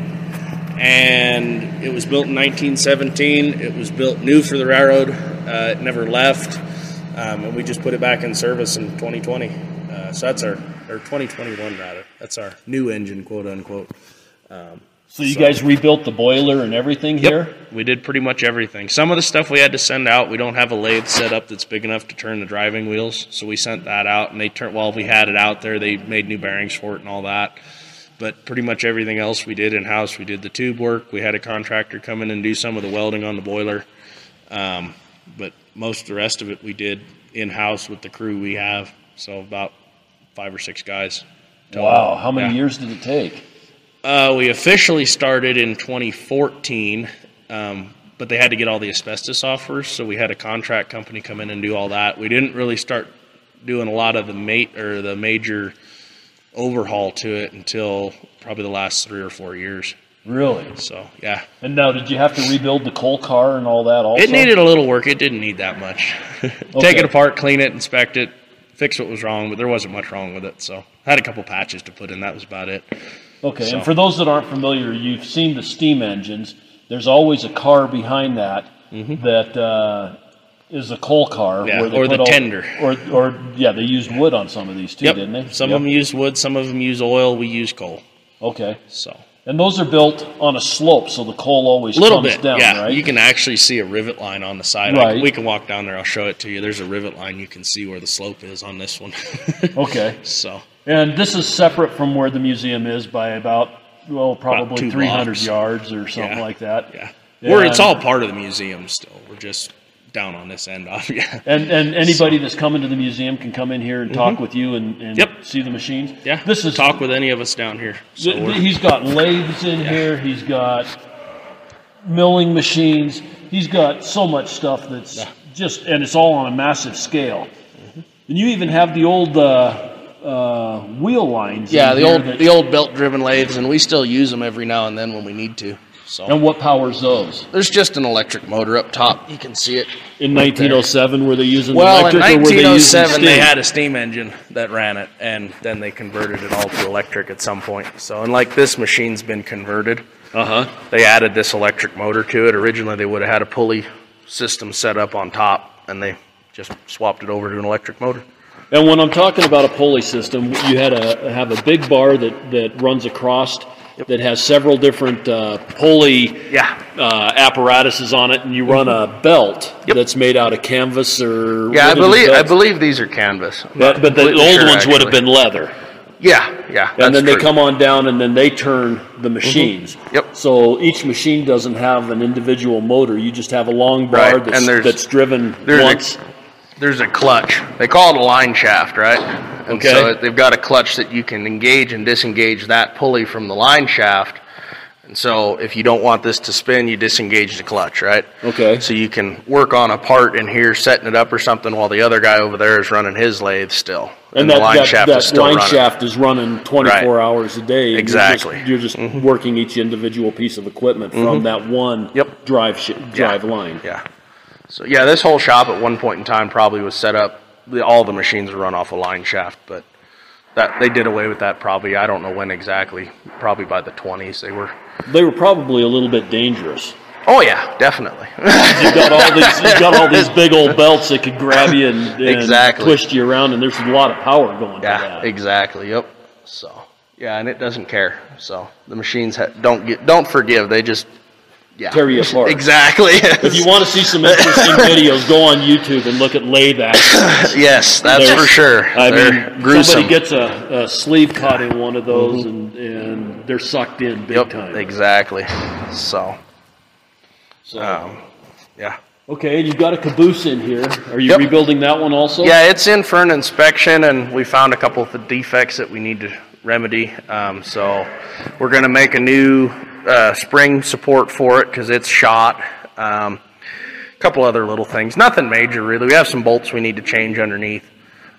And it was built in 1917. It was built new for the railroad. Uh, it never left. Um, and we just put it back in service in 2020. Uh, so that's our, or 2021 rather. That's our new engine, quote unquote. So you guys rebuilt the boiler and everything here? We did pretty much everything. Some of the stuff we had to send out. We don't have a lathe set up that's big enough to turn the driving wheels, so we sent that out. And they turned. While we had it out there, they made new bearings for it and all that. But pretty much everything else we did in house. We did the tube work. We had a contractor come in and do some of the welding on the boiler. Um, but most of the rest of it we did in house with the crew we have. So about five or six guys. Wow, how many Yeah. years did it take? Uh, we officially started in 2014, um, but they had to get all the asbestos off first, so we had a contract company come in and do all that. We didn't really start doing a lot of the mate or the major overhaul to it until probably the last three or four years. Really? So yeah, And now, did you have to rebuild the coal car and all that also? it needed a little work. It didn't need that much. Take Okay. it apart, clean it, inspect it, fix what was wrong, but there wasn't much wrong with it. So I had a couple patches to put in. That was about it. Okay, So- and for those that aren't familiar, you've seen the steam engines. There's always a car behind that Mm-hmm. that uh, is a coal car, Yeah, or the all- tender. or or yeah, they used wood on some of these too, Yep. didn't they? Some Yep. of them use wood, some of them use oil. We use coal. Okay, So and those are built on a slope, so the coal always a little comes bit, down, yeah. right? You can actually see a rivet line on the side. Right. we can walk down there. I'll show it to you. There's a rivet line. You can see where the slope is on this one. okay, so and this is separate from where the museum is by about well, probably two 300 blocks. yards or something Yeah. like that. yeah, We're it's all part of the museum still. We're just down on this end off. Yeah. And and anybody that's coming to the museum can come in here and talk with you and, and Mm-hmm. Yep. See the machines. Yeah. This is talk with any of us down here. So Th- he's got lathes in here. He's got milling machines. He's got so much stuff that's just, and it's all on a massive scale. Mm-hmm. And you even have the old uh, uh, wheel lines. yeah, the old that- the old belt driven lathes, and we still use them every now and then when we need to. So and what powers those? there's just an electric motor up top. You can see it. In 1907, were they using Well, electric or were they using 1907, they steam? had a steam engine that ran it, and then they converted it all to electric at some point. So, unlike this machine's been converted, Uh huh. they added this electric motor to it. Originally, they would have had a pulley system set up on top, and they just swapped it over to an electric motor. And when I'm talking about a pulley system, you had a have a big bar that that runs across that has several different uh, pulley Yeah. uh, apparatuses on it, and you run a belt that's made out of canvas or Yeah, I what are these believe I belts? believe these are canvas. I'm But, not but the completely old sure, ones would have actually. been leather, Yeah, yeah. and then they come on down, and then they turn the machines. Yep. So each machine doesn't have an individual motor. You just have a long bar Right, that's, and there's- that's driven there's once. There's a clutch. They call it a line shaft, right? And Okay. so they've got a clutch that you can engage and disengage that pulley from the line shaft. And so if you don't want this to spin, you disengage the clutch, right? Okay. So you can work on a part in here, setting it up or something, while the other guy over there is running his lathe still, And, the that, line that, shaft that is still line running. shaft is running 24 Right. hours a day. and Exactly. Mm-hmm. You're just, you're just working each individual piece of equipment from that one Yep. drive sh- drive line. Yeah. So yeah, this whole shop at one point in time probably was set up. The, all the machines were run off a line shaft, but that they did away with that probably. I don't know when exactly. Probably by the twenties they were. They were probably a little bit dangerous. Oh yeah, definitely. You've got all these, you've got all these big old belts that could grab you and, and Exactly. twist you around, and there's a lot of power going yeah, that. exactly. Yep. So yeah, and it doesn't care. So the machines ha- don't get don't forgive. They just yeah Tear you apart. exactly. If you want to see some interesting videos, go on YouTube and look at lathe action. yes, that's There's- for sure. I They're mean, gruesome. somebody gets a, a sleeve caught in one of those, and, and they're sucked in big yep, time. exactly. So So, um, yeah. okay, and you've got a caboose in here. Are you Yep. rebuilding that one also? Yeah, it's in for an inspection, and we found a couple of the defects that we need to remedy. Um, so we're going to make a new uh, spring support for it because it's shot. Um, a couple other little things, nothing major really. We have some bolts we need to change underneath.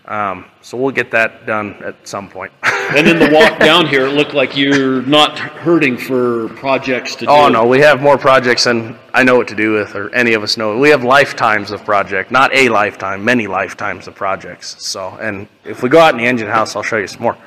Um, so we'll get that done at some point. And in the walk down here, it looked like you're not hurting for projects to do. oh no, we have more projects than I know what to do with, or any of us know. We have lifetimes of project, not a lifetime, many lifetimes of projects. So, and if we go out in the engine house, I'll show you some more.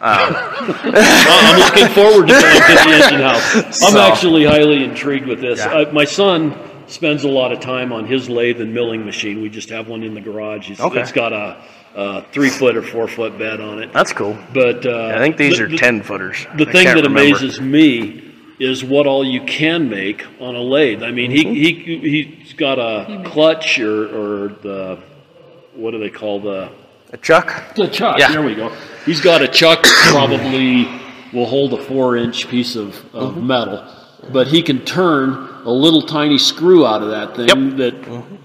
Well, I'm looking forward to going to the engine house. I'm So- actually highly intrigued with this. Yeah. Uh, my son spends a lot of time on his lathe and milling machine. We just have one in the garage. It's, Okay. it's got a, a three foot or four foot bed on it. That's cool. But uh, I think these the- are the- 10 footers. The I thing that remember. amazes me is what all you can make on a lathe. I mean, Mm-hmm. he, he, he's got a clutch or, or the, what do they call the, A chuck? the chuck. Yeah. There we go. He's got a chuck that probably will hold a four inch piece of, of Mm-hmm. metal, but he can turn a little tiny screw out of that thing that,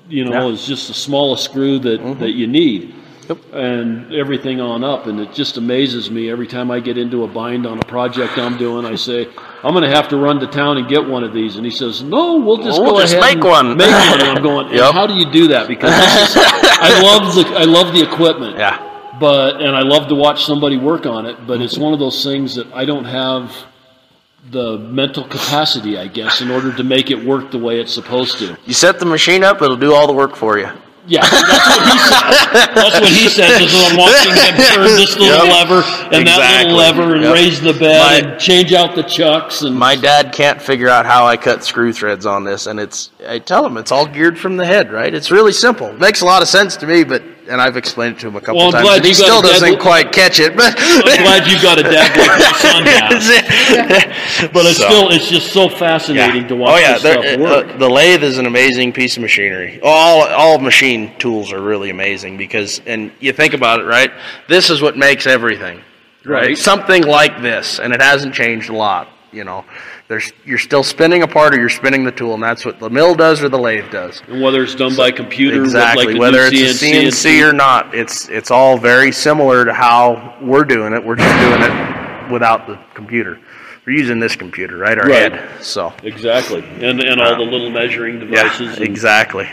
you know, Mm-hmm. Yeah. Mm-hmm. is just the smallest screw that, that you need. Yep. And everything on up, and it just amazes me every time I get into a bind on a project I'm doing. I say, I'm going to have to run to town and get one of these, and he says, No, we'll just We'll go just ahead make and one." Make one. And I'm going, "And Yep. how do you do that? Because this is, I love the I love the equipment Yeah. but and I love to watch somebody work on it. But it's mm-hmm. one of those things that I don't have the mental capacity, I guess, in order to make it work the way it's supposed to. You set the machine up, it'll do all the work for you. Yeah, that's what he says. That's what he says. Is I'm watching him turn this little Yep. lever and that Exactly. little lever and Yep. raise the bed My- and change out the chucks and My dad can't figure out how I cut screw threads on this, and it's I tell him it's all geared from the head, right? It's really simple. Makes a lot of sense to me, but and I've explained it to him a couple Well, times, and he still doesn't with- quite catch it. But I'm glad you got a dad like your son has. But it's So- still it's just so fascinating to watch oh yeah, this there- stuff uh, work. the lathe is an amazing piece of machinery. All all machine tools are really amazing because, and you think about it, right? This is what makes everything, Right. Something like this, and it hasn't changed a lot. You know, there's you're still spinning a part or you're spinning the tool, and that's what the mill does or the lathe does. and whether it's done by computer, Exactly. like Whether it's a CNC or not, it's it's all very similar to how we're doing it. We're just doing it without the computer. We're using this computer, right? Our Right. head. So exactly, and and all the little measuring yeah, devices. and, exactly.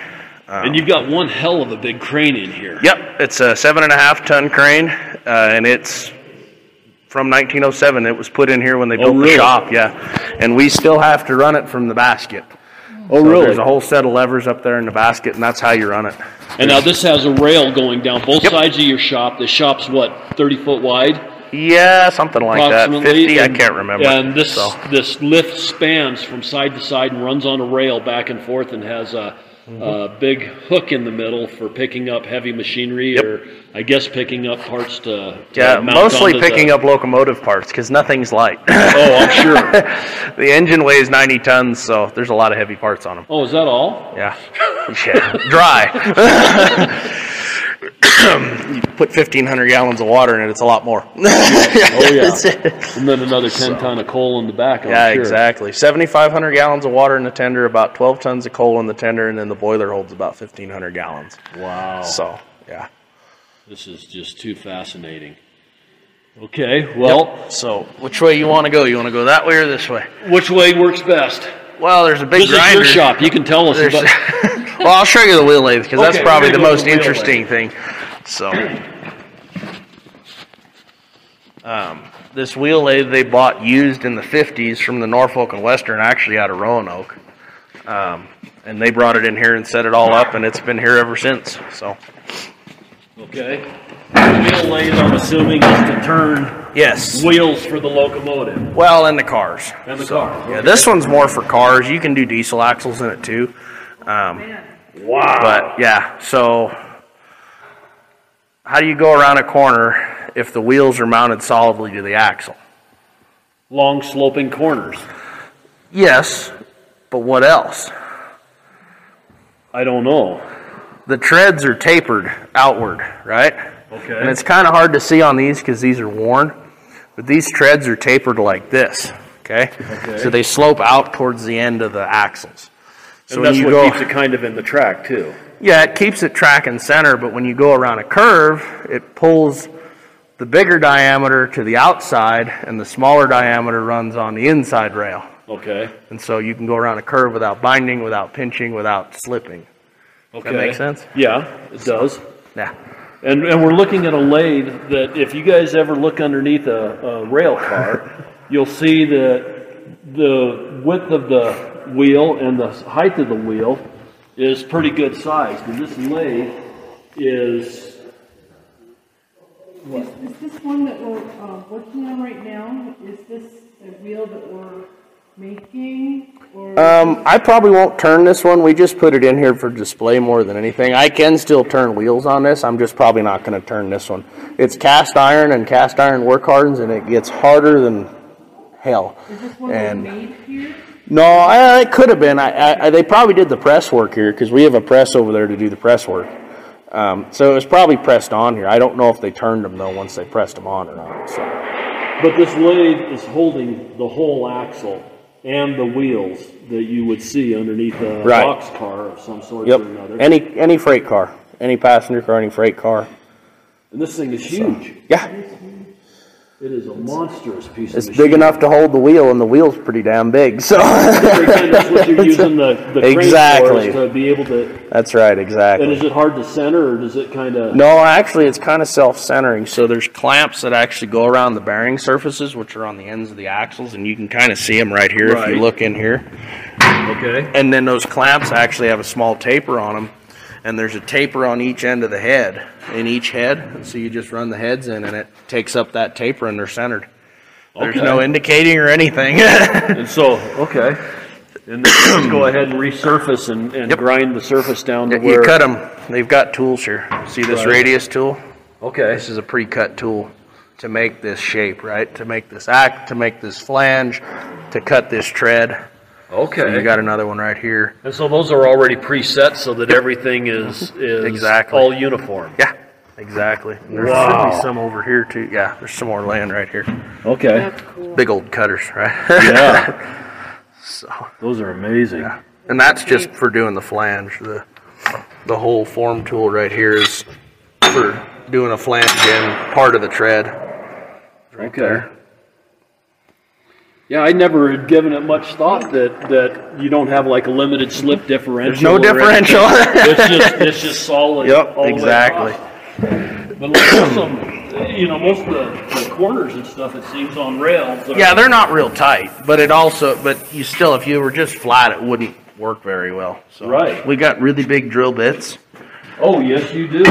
and you've got one hell of a big crane in here. Yep, it's a seven and a half ton crane, uh, and it's from 1907. It was put in here when they oh, built Oh, really? the shop. Yeah, and we still have to run it from the basket. Oh, So really? There's a whole set of levers up there in the basket, and that's how you run it. And now this has a rail going down both Yep. sides of your shop. The shop's what, 30 foot wide? Yeah, something like that. approximately. 50, I can't remember. And this So. this lift spans from side to side and runs on a rail back and forth and has a, Mm-hmm. a big hook in the middle for picking up heavy machinery or I guess picking up parts to, Yeah, mount mostly picking the, up locomotive parts because nothing's light. Oh, I'm sure. the engine weighs 90 tons, so there's a lot of heavy parts on them. Oh, is that all? Yeah, yeah, dry. You put 1,500 gallons of water in it, it's a lot more. Oh yeah. and then another 10 ton of coal in the back. I'm yeah, sure. exactly. 7,500 gallons of water in the tender, about 12 tons of coal in the tender, and then the boiler holds about 1,500 gallons. Wow. So, yeah. This is just too fascinating. Okay, well, So, which way you want to go? You want to go that way or this way? which way works best? Well, there's a big This grinder. is your shop. You can tell us There's- about. well, I'll show you the wheel lathe because that's probably the most the wheel interesting thing. So, um, this wheel lathe they bought used in the 50s from the Norfolk and Western, actually out of Roanoke. Um, and they brought it in here and set it all up, and it's been here ever since. So, Okay. Wheel lathe, I'm assuming, is to turn yes. wheels for the locomotive Well, and the cars. and the car. Yeah, this one's more for cars. You can do diesel axles in it too. Um, Wow. But yeah, so how do you go around a corner if the wheels are mounted solidly to the axle? Long sloping corners. Yes, but what else? I don't know. The treads are tapered outward, right? Okay. And it's kind of hard to see on these because these are worn, but these treads are tapered like this, okay? okay? So they slope out towards the end of the axles. So and that's what go, keeps it kind of in the track too. Yeah, it keeps it track and center, but when you go around a curve, it pulls the bigger diameter to the outside and the smaller diameter runs on the inside rail. Okay. And so you can go around a curve without binding, without pinching, without slipping. Okay. That makes sense? Yeah, it does. Yeah. And, and we're looking at a lathe that if you guys ever look underneath a, a rail car, you'll see that the width of the wheel and the height of the wheel is pretty good sized. And this lathe is, Is, is this one that we're, uh, working on right now, is this a wheel that we're making, or? Um, I probably won't turn this one. We just put it in here for display more than anything. I can still turn wheels on this. I'm just probably not going to turn this one. It's cast iron and cast iron work hardens, and it gets harder than hell. Is this one and- we made here? No, I, it could have been. I, I, I- they probably did the press work here because we have a press over there to do the press work. Um, so it was probably pressed on here. I don't know if they turned them though once they pressed them on or not. So but this lathe is holding the whole axle and the wheels that you would see underneath a Right. box car of some sort yep, or another. any any freight car, any passenger car, any freight car. And this thing is huge. Yeah, It is a monstrous piece it's big enough to hold the wheel, and the wheel's pretty damn big. So That's what you're using the, the Exactly. to be able to. that's right, exactly. And is it hard to center, or does it kind of? No, actually, it's kind of self-centering. So there's clamps that actually go around the bearing surfaces, which are on the ends of the axles, and you can kind of see them right here if you look in here. Okay. and then those clamps actually have a small taper on them and there's a taper on each end of the head, in each head. So you just run the heads in, and it takes up that taper, and they're centered. There's Okay. no indicating or anything. And so, okay. And then go ahead and resurface and, and grind the surface down to you cut them. They've got tools here. See this Right. radius tool? Okay. This is a pre-cut tool to make this shape, right? To make this act, to make this flange, to cut this tread. Okay. You got another one right here. and so those are already preset so that everything is, is Exactly. all uniform. Yeah, exactly. And there Wow. should be some over here too. Yeah, there's some more land right here. Okay. That's cool. Big old cutters, right? Yeah. so, Those are amazing. and that's just for doing the flange. The the whole form tool right here is for doing a flange in part of the tread. Right Okay. Yeah, I never had given it much thought that, that you don't have like a limited slip differential. There's no or anything. differential. It's just, it's just solid. Yep, all the way exactly. across. But like some, you know, most of the, the corners and stuff, it seems on rails. are- Yeah, they're not real tight, but it also, but you still, if you were just flat, it wouldn't work very well. So Right. we got really big drill bits, Oh, yes, you do.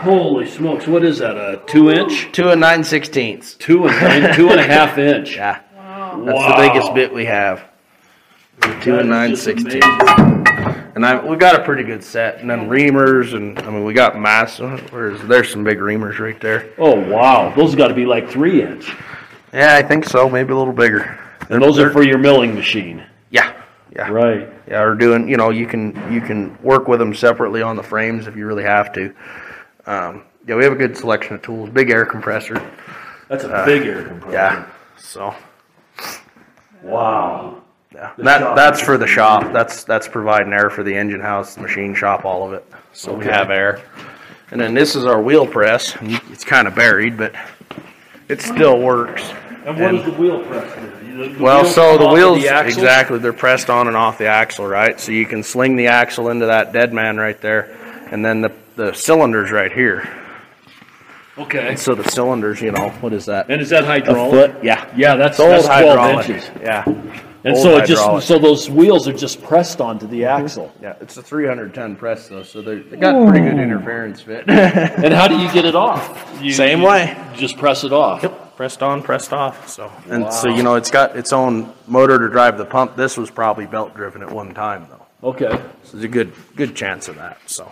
Holy smokes, what is that, a two inch? two and nine sixteenths. Two and, two and a half inch. Yeah, Wow. that's Wow. the biggest bit we have. Two That and is nine just sixteenths. And I, we got a pretty good set, and then reamers, and I mean, we got mass. Where's there's some big reamers right there. Oh, wow, those got to be like three inch. Yeah, I think so. Maybe a little bigger. And those are for your milling machine. Yeah, yeah, Right. yeah. Or doing, you know, you can you can work with them separately on the frames if you really have to. Um, yeah, we have a good selection of tools. Big air compressor. That's a big air compressor. Yeah. So Wow. yeah, The that shop. that's for the shop. That's that's providing air for the engine house, machine shop, all of it. So we Okay. have air. And then this is our wheel press. and It's kind of buried, but it still works. And what does the wheel press do? The- the Well, wheels so come the off of wheels axles? exactly they're pressed on and off the axle, right? So you can sling the axle into that dead man right there, and then the the cylinders right here. Okay. So the cylinders, you know, what is that? And is that A hydraulic? foot? Yeah. Yeah, that's, It's old that's 12 hydraulic. inches. Yeah. And Old so it just so those wheels are just pressed onto the mm-hmm. axle. Yeah, it's a 300 ton press though, so they're- they got pretty good interference fit. And how do you get it off? You, Same you way. Just press it off. Yep, pressed on, pressed off. So and so you know it's got its own motor to drive the pump. This was probably belt driven at one time though. Okay. So there's a good good chance of that. So.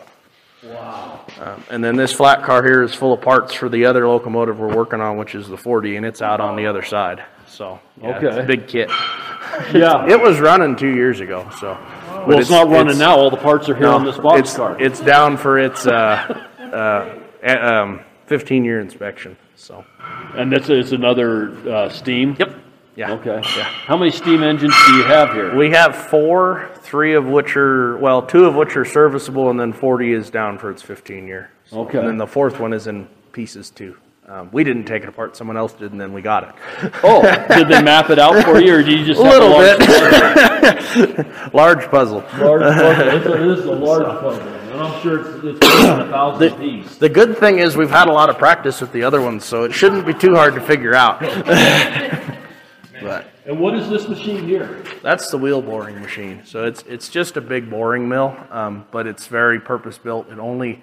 Wow. Um, and then this flat car here is full of parts for the other locomotive we're working on, which is the 40, and it's out on the other side. So yeah, it's Okay. a big kit. Yeah. It was running two years ago, so. well, it's, not running now. All the parts are here No, on this box it's, car. It's down for its uh, uh, um, 15 year inspection. So. and this is another uh, steam. Yep. Yeah. Okay. Yeah. How many steam engines do you have here? We have four, three of which are well, two of which are serviceable, and then 40 is down for its 15 year. So- Okay. And then the fourth one is in pieces too. Um, we didn't take it apart; someone else did, and then we got it. Oh, did they map it out for you, or do you just A have little large bit. Large puzzle. Large puzzle. It's a, it is a large puzzle, and I'm sure it's, it's a thousand piece. The good thing is we've had a lot of practice with the other ones, so it shouldn't be too hard to figure out. But And what is this machine here? That's the wheel boring machine. So it's it's just a big boring mill, um, but it's very purpose built. It only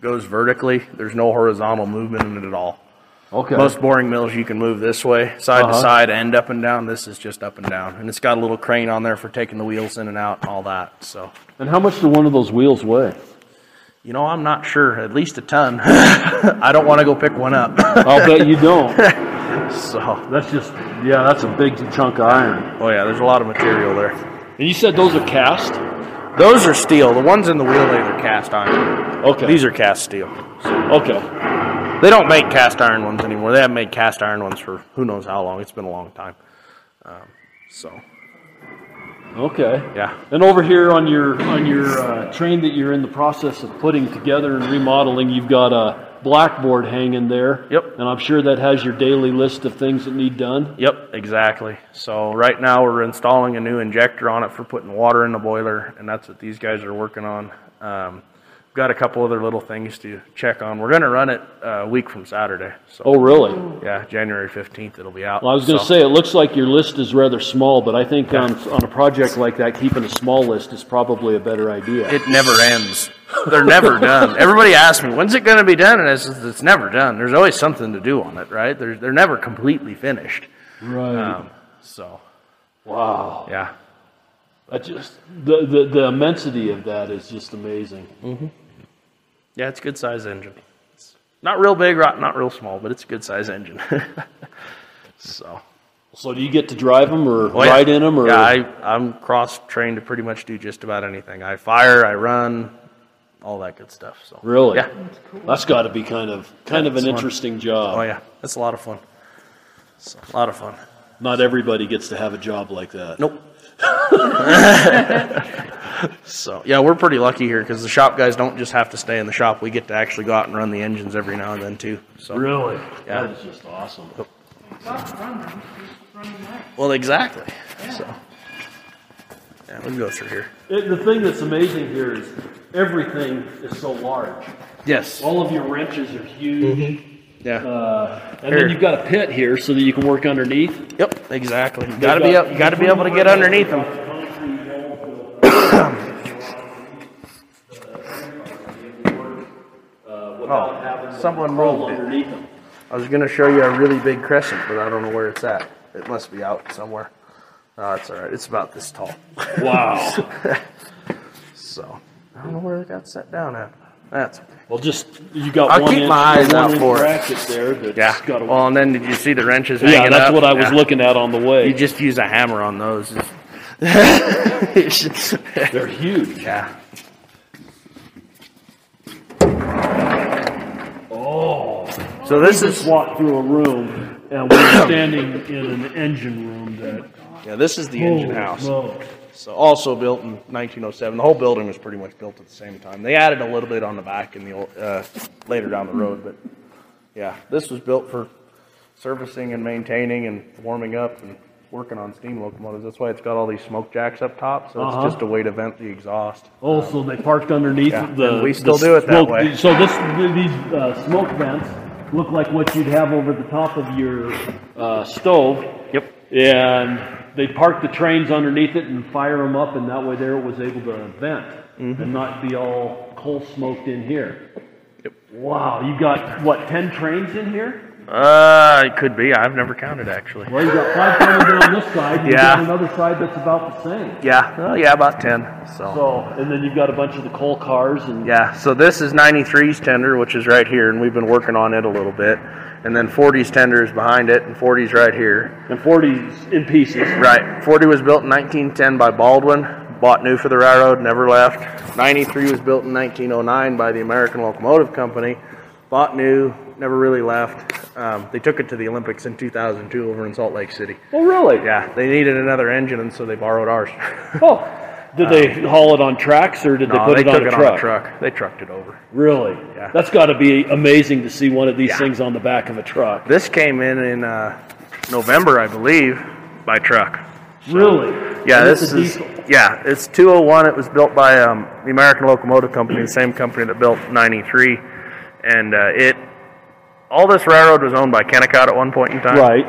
goes vertically. There's no horizontal movement in it at all. Okay. Most boring mills you can move this way, side Uh-huh. to side, and up and down. This is just up and down, and it's got a little crane on there for taking the wheels in and out and all that. So and how much do one of those wheels weigh? you know, I'm not sure. At least a ton. I don't want to go pick one up. I'll bet you don't. so That's just yeah, that's a big chunk of iron. oh yeah, there's a lot of material there. And you said those are cast? Those are steel. The ones in the wheel lathe are cast iron. Okay. These are cast steel. okay. They don't make cast iron ones anymore. They haven't made cast iron ones for who knows how long. It's been a long time. Um, so Okay. yeah, And over here on your on your uh, train that you're in the process of putting together and remodeling, you've got a blackboard hanging there. Yep. And I'm sure that has your daily list of things that need done. yep, exactly. So right now we're installing a new injector on it for putting water in the boiler, and that's what these guys are working on. Um, got a couple other little things to check on. We're going to run it uh, a week from Saturday. So Oh, really? yeah, January 15th it'll be out. Well, I was going to So- say, it looks like your list is rather small, but I think on, on a project like that, keeping a small list is probably a better idea. it never ends. They're never done. Everybody asks me, when's it going to be done? And it's, it's never done. There's always something to do on it, right? They're, they're never completely finished. right. Um, so, wow. yeah. I just the, the the immensity of that is just amazing. Yeah, it's a good size engine. It's not real big, not real small, but it's a good size engine. so, So do you get to drive them or Oh, yeah. ride in them or? Yeah, I, I'm cross trained to pretty much do just about anything. I fire, I run, all that good stuff. So, really? Yeah. That's got to be kind of kind of an it's fun. interesting job. Oh yeah, it's a lot of fun. It's a lot of fun. Not everybody gets to have a job like that. Nope. so yeah, we're pretty lucky here because the shop guys don't just have to stay in the shop. We get to actually go out and run the engines every now and then too. So Really? Yeah. That is just awesome. Stop running. Just running nice. well, exactly. So yeah, we can go through here. It, the thing that's amazing here is everything is so large. Yes. All of your wrenches are huge. Yeah. Uh, and Here. then you've got a pit here so that you can work underneath. Yep. Exactly. You gotta be up. You gotta be able to get underneath them. Oh, someone moved it. Them. I was gonna show you a really big crescent, but I don't know where it's at. It must be out somewhere. Oh, it's all right. It's about this tall. Wow. So I don't know where it got set down at. That's okay. well, just you got one. I'll one keep inch, my eyes out inch for it. there. Yeah. Got a, Well, and then did you see the wrenches yeah, that's up? what I was Yeah. looking at on the way. You just use a hammer on those. They're huge. yeah. Oh. So this we is just walked through a room and we're standing in an engine room that. yeah. This is the engine house. smokes. So also built in 1907. The whole building was pretty much built at the same time. They added a little bit on the back in the old, uh, later down the road, but yeah, this was built for servicing and maintaining and warming up and working on steam locomotives. That's why it's got all these smoke jacks up top. So Uh-huh. it's just a way to vent the exhaust. Oh, so they parked underneath Yeah, the. and we the still do it that smoke- way. So this these uh, smoke vents look like what you'd have over the top of your uh, stove, Yep. and they parked the trains underneath it and fire them up, and that way there it was able to vent Mm-hmm. and not be all coal smoked in here. Yep. Wow, you got what ten trains in here? Uh, it could be. I've never counted actually. Well, you got five coming down this side. and You Yeah. got another side that's about the same. Yeah. Oh, yeah, about 10. So. So, and then you've got a bunch of the coal cars and Yeah, so this is 93's tender, which is right here, and we've been working on it a little bit. And then 40's tender is behind it, and 40's right here. and 40s in pieces. Right, 40 was built in 1910 by Baldwin, bought new for the railroad, never left. 93 was built in 1909 by the American Locomotive Company, bought new, never really left. Um, they took it to the Olympics in 2002 over in Salt Lake City. Oh, really? Yeah, they needed another engine, and so they borrowed ours. Oh, did they haul it on tracks or did they put they it on a it truck? on a truck. They trucked it over. Really? Yeah. That's got to be amazing to see one of these Yeah. things on the back of a truck. This came in in uh, November, I believe, by truck. Really? Yeah, And this is diesel. yeah, it's 201. It was built by um, the American Locomotive Company, the same company that built 93, and uh, it all this railroad was owned by Kennecott at one point in time. Right.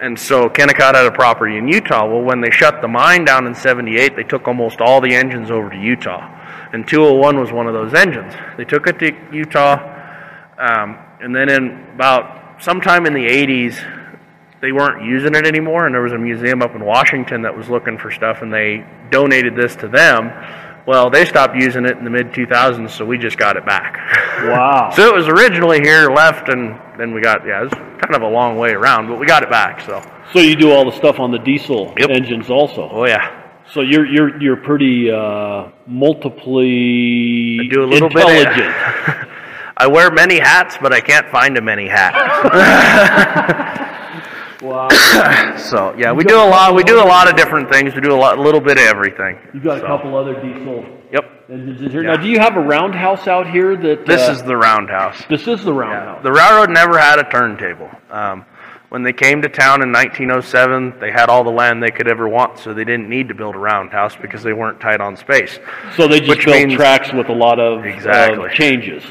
And so Kennecott had a property in Utah. Well, when they shut the mine down in 78, they took almost all the engines over to Utah. And 201 was one of those engines. They took it to Utah, um, and then in about sometime in the 80s, they weren't using it anymore, and there was a museum up in Washington that was looking for stuff, and they donated this to them. Well, they stopped using it in the mid 2000s, so we just got it back. Wow. so it was originally here, left, and then we got, yeah, it was kind of a long way around, but we got it back, so. So you do all the stuff on the diesel Yep. engines also. Oh, yeah. So you're you're you're pretty uh, multiply I do a little intelligent. bit. Of, I wear many hats, but I can't find a many hat. wow. so yeah, we do a lot. We do a lot of different things. We do a lot, a little bit of everything. You've got a couple other diesel Yep. Yeah. Now, do you have a roundhouse out here that? This uh, is the roundhouse. this is the roundhouse. The railroad never had a turntable. Um, When they came to town in 1907, they had all the land they could ever want, so they didn't need to build a roundhouse because they weren't tight on space. So they just Which built means- tracks with a lot of, Exactly. of changes.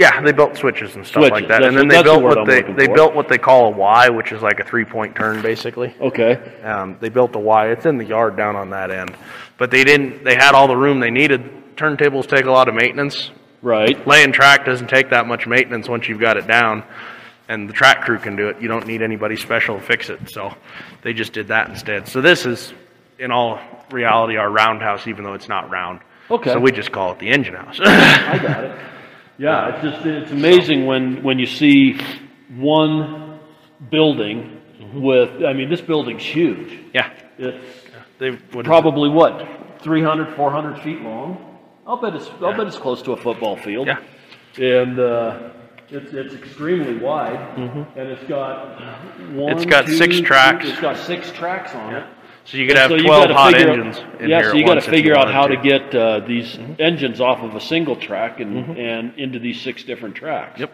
Yeah, they built switches and stuff like that, that's and then what- they that's the built word what I'm they looking they for. built what they call a Y, which is like a three point turn, basically. Okay. Um, they built a Y. It's in the yard down on that end, but they didn't. They had all the room they needed. Turntables take a lot of maintenance. Right. Laying track doesn't take that much maintenance once you've got it down, and the track crew can do it. You don't need anybody special to fix it. So they just did that instead. So this is, in all reality, our roundhouse, even though it's not round. Okay. So we just call it the engine house. I got it. Yeah, it's just it's amazing when when you see one building with I mean this building's huge. yeah. It's They it? probably what 300 400 feet long. I'll bet it's I'll bet it's close to a football field. Yeah. And uh, it's it's extremely wide and it's got one Mm-hmm. It's got six tracks. It's got six tracks on it. So you could have So 12 gotta hot figure- engines in yeah, so you got to once if you figure out how to to. get uh, these engines off of a single track and, and into these six different tracks. Mm-hmm. Yep.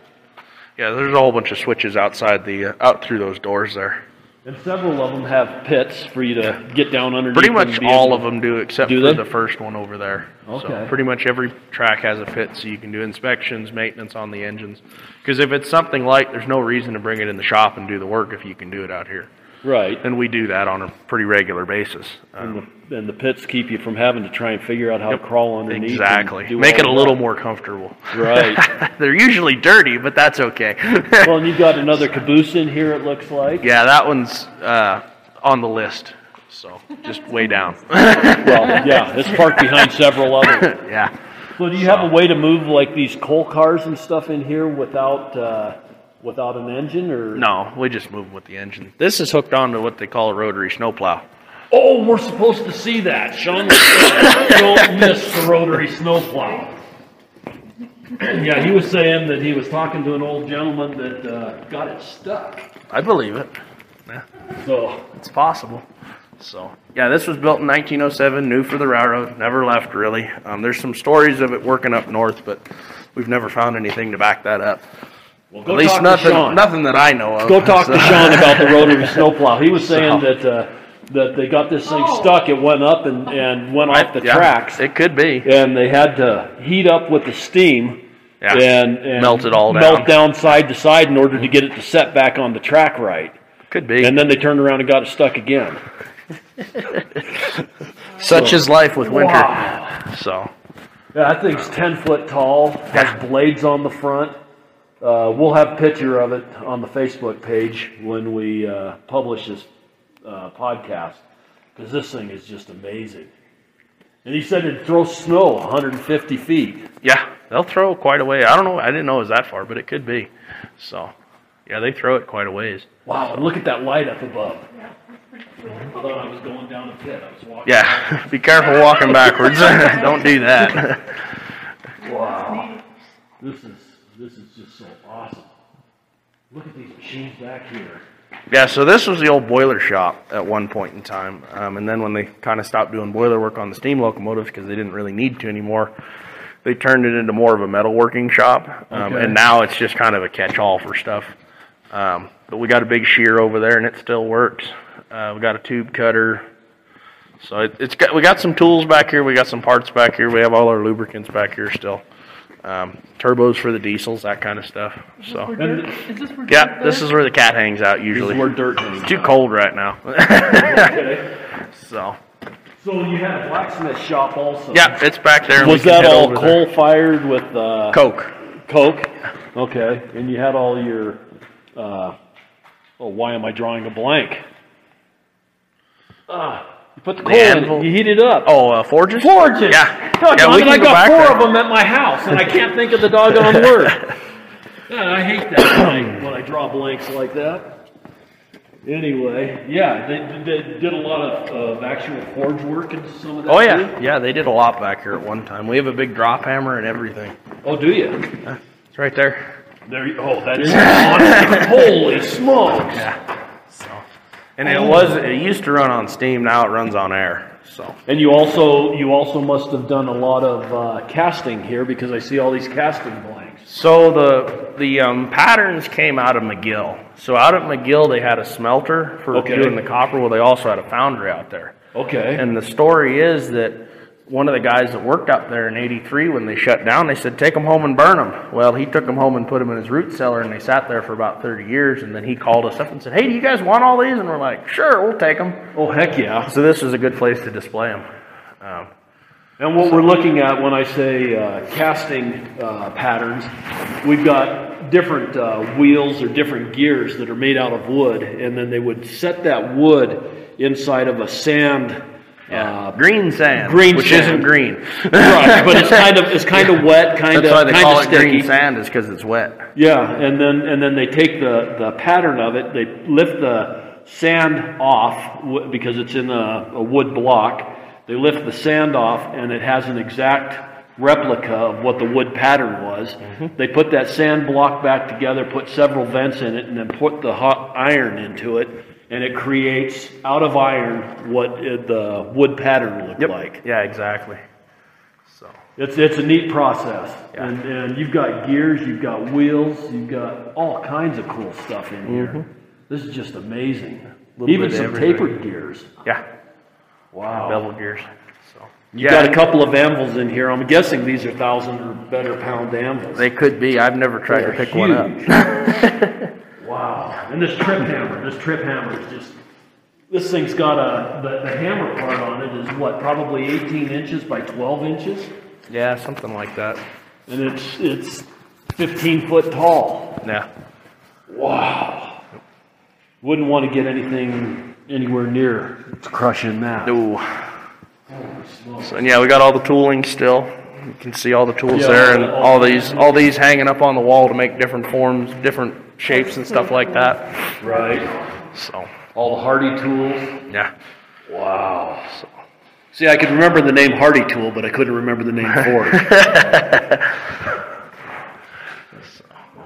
Yeah, there's a whole bunch of switches outside the uh, out through those doors there. And several of them have pits for you to get down underneath. Pretty much all of them do, except Do for they? the first one over there. Okay. So pretty much every track has a pit, so you can do inspections, maintenance on the engines. Because if it's something light, there's no reason to bring it in the shop and do the work if you can do it out here. Right. And we do that on a pretty regular basis. Um, And the, and the pits keep you from having to try and figure out how to crawl underneath. exactly. Make it a little that. more comfortable. Right. They're usually dirty, but that's okay. well, and you've got another caboose in here. It looks like. yeah, that one's uh, on the list. So just way down. Well, yeah, it's parked behind several others. yeah. So, do you have a way to move like these coal cars and stuff in here without uh, without an engine, or No, we just move with the engine. This is hooked onto what they call a rotary snowplow. Oh, we're supposed to see that. Sean don't miss the rotary snowplow. Yeah, he was saying that he was talking to an old gentleman that uh, got it stuck. I believe it. Yeah. So, It's possible. So yeah, this was built in 1907, new for the railroad, never left really. Um, there's some stories of it working up north, but we've never found anything to back that up. Well, go At least talk nothing, to Sean. nothing that I know of. Go talk So- to Sean about the rotary snowplow. He was saying So- that uh, that they got this thing stuck. It went up and, and went off the Yeah, tracks, It could be. and they had to heat up with the steam. Yeah. And, and Melt it all down. Melt down side to side in order to get it to set back on the track right. Could be. And then they turned around and got it stuck again. Such is life with winter. Wow. So Yeah, that thing's ten foot tall. Has blades on the front. Uh, we'll have a picture of it on the Facebook page when we uh, publish this uh, podcast because this thing is just amazing. And he said it throws snow 150 feet. yeah, they'll throw quite a way. I don't know. I didn't know it was that far, but it could be. So yeah, they throw it quite a ways. Wow! And look at that light up above. I thought I was going down a pit. I was walking. Yeah, be careful walking backwards. don't do that. Wow. This is this is just so awesome. Look at these machines back here. Yeah, so this was the old boiler shop at one point in time, um, and then when they kind of stopped doing boiler work on the steam locomotives because they didn't really need to anymore, they turned it into more of a metalworking shop, um, Okay. and now it's just kind of a catch-all for stuff. Um, but we got a big shear over there, and it still works. Uh, we got a tube cutter, so it, it's got we got some tools back here. We got some parts back here. We have all our lubricants back here still. Um, turbos for the diesels, that kind of stuff. So And Is this where yeah, this is where the cat hangs out usually. this is where dirt hangs It's too out. cold right now. Okay. so So you had a blacksmith shop also. yeah, it's back there. and Was can that head all over there. coal fired with uh, Coke. coke? Okay. And you had all your. Uh, oh, why am I drawing a blank? Ah, you put the coal in anvil. it. You heat it up. Oh, uh, forges. Forges. Yeah. God, yeah, we I can go got back four there. of them at my house, and I can't think of the doggone word. Yeah, I hate that when I, when I draw blanks like that. Anyway, yeah, they, they did a lot of, of actual forge work into some of that. Oh yeah, too? yeah. They did a lot back here at one time. We have a big drop hammer and everything. Oh, do you? It's right there. There you, oh, that is awesome. Holy smokes. So, and it was it used to run on steam. Now it runs on air. So And you also you also must have done a lot of uh, casting here because I see all these casting blanks. So the the um, patterns came out of McGill. So out at McGill, they had a smelter for Okay. doing the copper. Well, they also had a foundry out there. Okay. And the story is that one of the guys that worked up there in '83, when they shut down, they said, "Take them home and burn them." Well, he took them home and put them in his root cellar, and they sat there for about 30 years. And then he called us up and said, "Hey, do you guys want all these?" And we're like, "Sure, we'll take them." oh heck yeah. So this is a good place to display them. Um, And what we're looking at when I say uh, casting uh, patterns, we've got different uh, wheels or different gears that are made out of wood, and then they would set that wood inside of a sand. Uh, green sand, green which sand. isn't green. right, but it's kind of it's kind of wet, kind That's why of they kind call of it sticky. green sand, is because it's wet. Yeah, and then and then they take the the pattern of it, they lift the sand off because it's in a, a wood block. They lift the sand off, and it has an exact replica of what the wood pattern was. They put that sand block back together, put several vents in it, and then put the hot iron into it, and it creates out of iron what it, the wood pattern looked like. Yeah, exactly. So It's, it's a neat process. Yeah. And, and you've got gears, you've got wheels, you've got all kinds of cool stuff in here. Mm-hmm. This is just amazing. Even some everything. tapered gears. yeah, Wow. bevel gears. So You've got a couple of anvils in here. I'm guessing these are thousand or better pound anvils. They could be. I've never tried to They're pick one up. wow. And this trip hammer, this trip hammer is just, this thing's got a, the, the hammer part on it is what, probably 18 inches by 12 inches? Yeah, something like that. And it's, it's 15 foot tall. Yeah. Wow. Wouldn't want to get anything anywhere near crushing that. Ooh. So and yeah, we got all the tooling still. You can see all the tools Yeah, there, and all- all these all these hanging up on the wall to make different forms, different shapes, and stuff like that. Right. So All the Hardy tools. yeah. Wow. So. See, I could remember the name Hardy Tool, but I couldn't remember the name for it.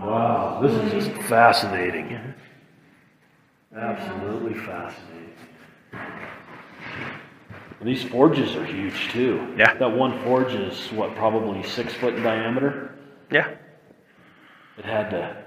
wow, this is just fascinating. Absolutely fascinating. And these forges are huge too. Yeah. That one forge is what, probably six foot in diameter? Yeah. It had to.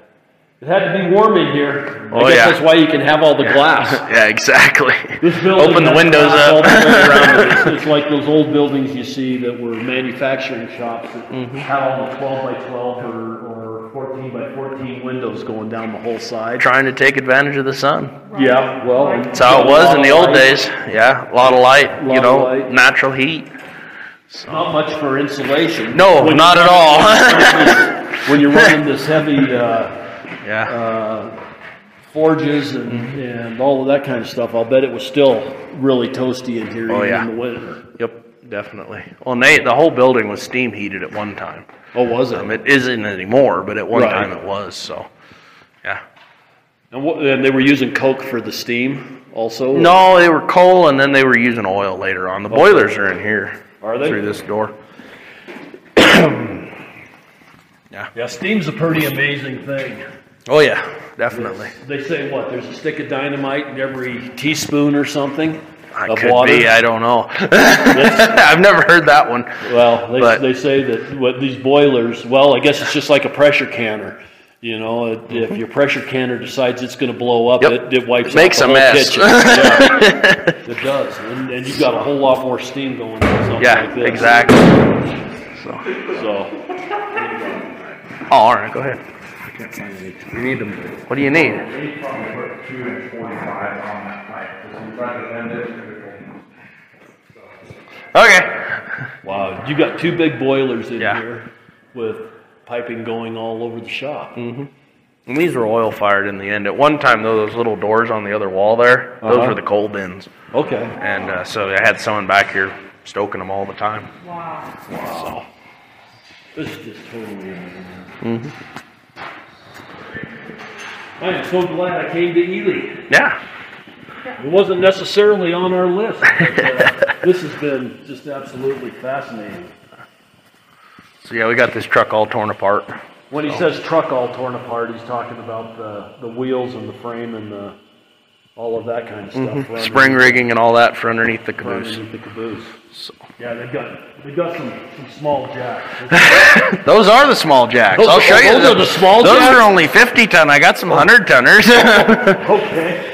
It had to be warm in here. I Oh, guess yeah. that's why you can have all the glass. Yeah, exactly. This building Open the windows up. the it. It's, it's like those old buildings you see that were manufacturing shops that Mm-hmm. had all the 12 by 12 or, or 14 by 14 windows going down the whole side. Trying to take advantage of the sun. Yeah, well, That's how it was in the old days. Yeah, a lot of light. Lot You know, light. natural heat. Not much for insulation. No, When not at all. when you're running this heavy uh, yeah. uh, forges and, and all of that kind of stuff, I'll bet it was still really toasty in here Oh, even yeah. in the winter. Yep, definitely. Well, and they, the whole building was steam heated at one time. Oh, was it? Um, it isn't anymore, but at one Right. time it was. So, yeah. And, what, and they were using coke for the steam also? No, they were coal, and then they were using oil later on. The boilers are in here. Are they? Through this door. Yeah. Yeah, steam's a pretty amazing thing. Oh yeah, definitely. They say what? There's a stick of dynamite in every teaspoon or something I of could water. be. I don't know. I've never heard that one. well, they, but- they say that what these boilers. Well, I guess it's just like a pressure canner. You know, it, if your pressure canner decides it's going to blow up, Mm-hmm. Yep. it, it wipes It makes out a mess. kitchen. Yeah, it does, and, and you've got a whole lot more steam going on something Yeah, like this. exactly. So, So, oh, all right, go ahead. You need them. What do you need? He's probably put two and forty-five on that pipe. Because we tried it, Okay. wow, you got two big boilers in Yeah. here with piping going all over the shop. And these were oil fired in the end. At one time, though, those little doors on the other wall there, those Uh-huh. were the coal bins. Okay. And uh, so I had someone back here stoking them all the time. Wow. Wow. This is just totally amazing. Mm-hmm. I am so glad I came to Ely. Yeah. It wasn't necessarily on our list. But, uh, this has been just absolutely fascinating. So yeah, we got this truck all torn apart. When he says truck all torn apart, he's talking about the, the wheels and the frame and the all of that kind of stuff. Mm-hmm. Spring rigging and all that for underneath the caboose. underneath the caboose. So- Yeah, they've got they've got some, some small jacks. Those are the small jacks. Those- I'll show you. those are the small Those jacks? are only 50 ton. I got some 100 tonners. okay.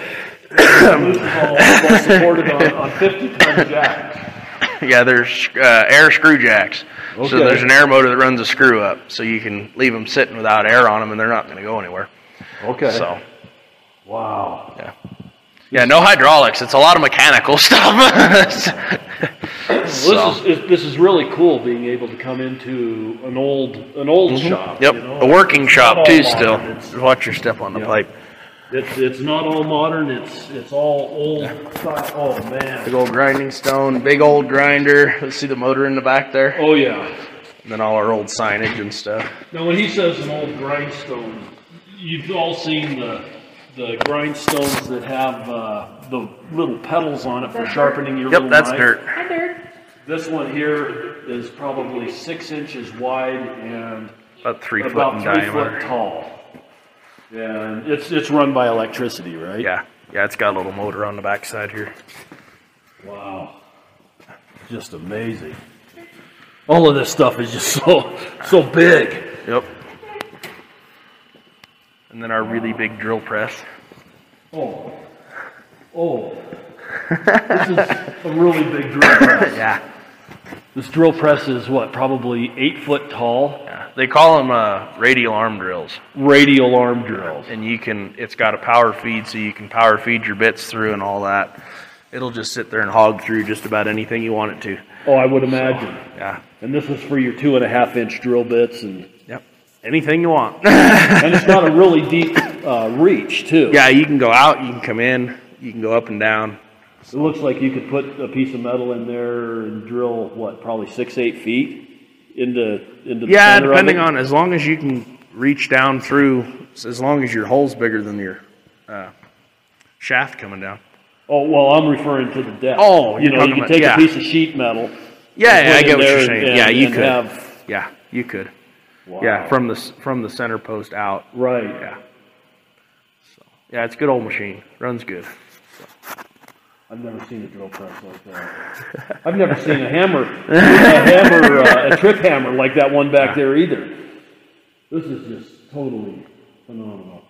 Caboose is all, all supported on, on 50 ton jacks. yeah, there's uh, air screw jacks. Okay. So there's an air motor that runs a screw up, so you can leave them sitting without air on them, and they're not going to go anywhere. Okay. So Wow. yeah, yeah, no hydraulics. It's a lot of mechanical stuff. Well, this is, is this is really cool being able to come into an old an old shop. Mm-hmm. yep, you know? a working It's shop too. modern. Still, watch your step on the Yeah. pipe. it's it's not all modern. It's it's all old style. Oh man. Big old grinding stone, big old grinder. Let's see the motor in the back there, Oh yeah. and then all our old signage and stuff. Now, when he says an old grindstone, you've all seen the the grindstones that have uh, the little pedals on it for sharpening your Yep, little that's knife. dirt. Hi there. This one here is probably six inches wide and About three foot about in three diameter. foot tall. And it's it's run by electricity, right? Yeah, yeah, it's got a little motor on the backside here. Wow. Just amazing. All of this stuff is just so so big. Yep. And then our really big drill press. Oh. Oh. this is a really big drill press. Yeah. This drill press is what, probably eight foot tall, yeah. They call them uh, radial arm drills, radial arm drills. and you can. It's got a power feed, so you can power feed your bits through and all that. It'll just sit there and hog through just about anything you want it to. Oh, I would imagine. Yeah. And this is for your two and a half inch drill bits, and. Anything you want. and it's got a really deep uh, reach too. yeah, you can go out, you can come in, you can go up and down. It looks like you could put a piece of metal in there and drill what, probably six, eight feet into into the Yeah, depending on as long as you can reach down through, as long as your hole's bigger than your uh, shaft coming down. Oh well, I'm referring to the depth. Oh, you know, you can about- take yeah. a piece of sheet metal. Yeah, yeah, I get what you're saying. and- yeah, you and could. Have, Yeah, you could. Wow. Yeah, from the from the center post out. right. Yeah. So yeah, it's a good old machine. Runs good. I've never seen a drill press like that. I've never seen a hammer, a hammer, uh, a trip hammer like that one back there either. This is just totally phenomenal.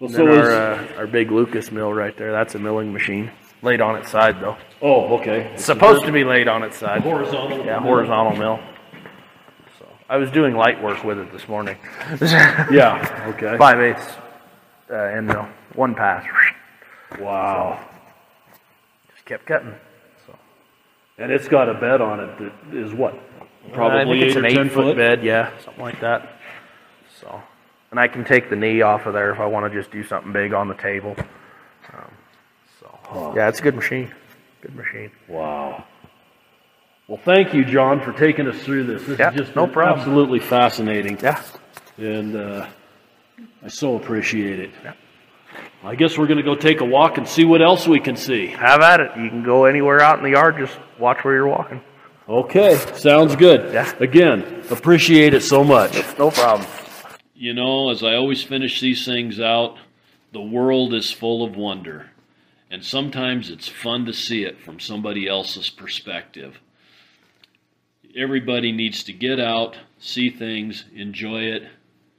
Well, so our uh, our big Lucas mill right there. That's a milling machine. Laid on its side though. oh, okay. It's supposed to be laid on its side. horizontal. Yeah, horizontal mill. So I was doing light work with it this morning. Yeah. Okay. Five eighths uh, end mill, one pass. Wow. Just kept cutting. So. And it's got a bed on it that is what? I Probably think it's eight an or eight ten foot foot. bed, yeah, something like that. So, and I can take the knee off of there if I want to just do something big on the table. Um, so, yeah, it's a good machine. Good machine. Wow. Well, thank you, John, for taking us through this. This Yeah, is just no problem. absolutely fascinating. Yeah. and uh, I so appreciate it. Yeah. I guess we're going to go take a walk and see what else we can see. Have at it. You can go anywhere out in the yard. Just watch where you're walking. Okay, sounds good. Yeah. Again, appreciate it so much. No problem. You know, as I always finish these things out, the world is full of wonder. And sometimes it's fun to see it from somebody else's perspective. Everybody needs to get out, see things, enjoy it,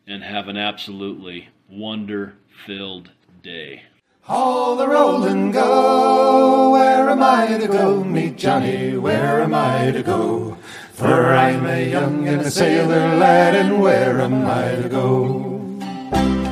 and have an absolutely wonder filled day. All the roll and go. Where am I to go? Meet Johnny. Where am I to go? For I'm a young and a sailor lad, and where am I to go?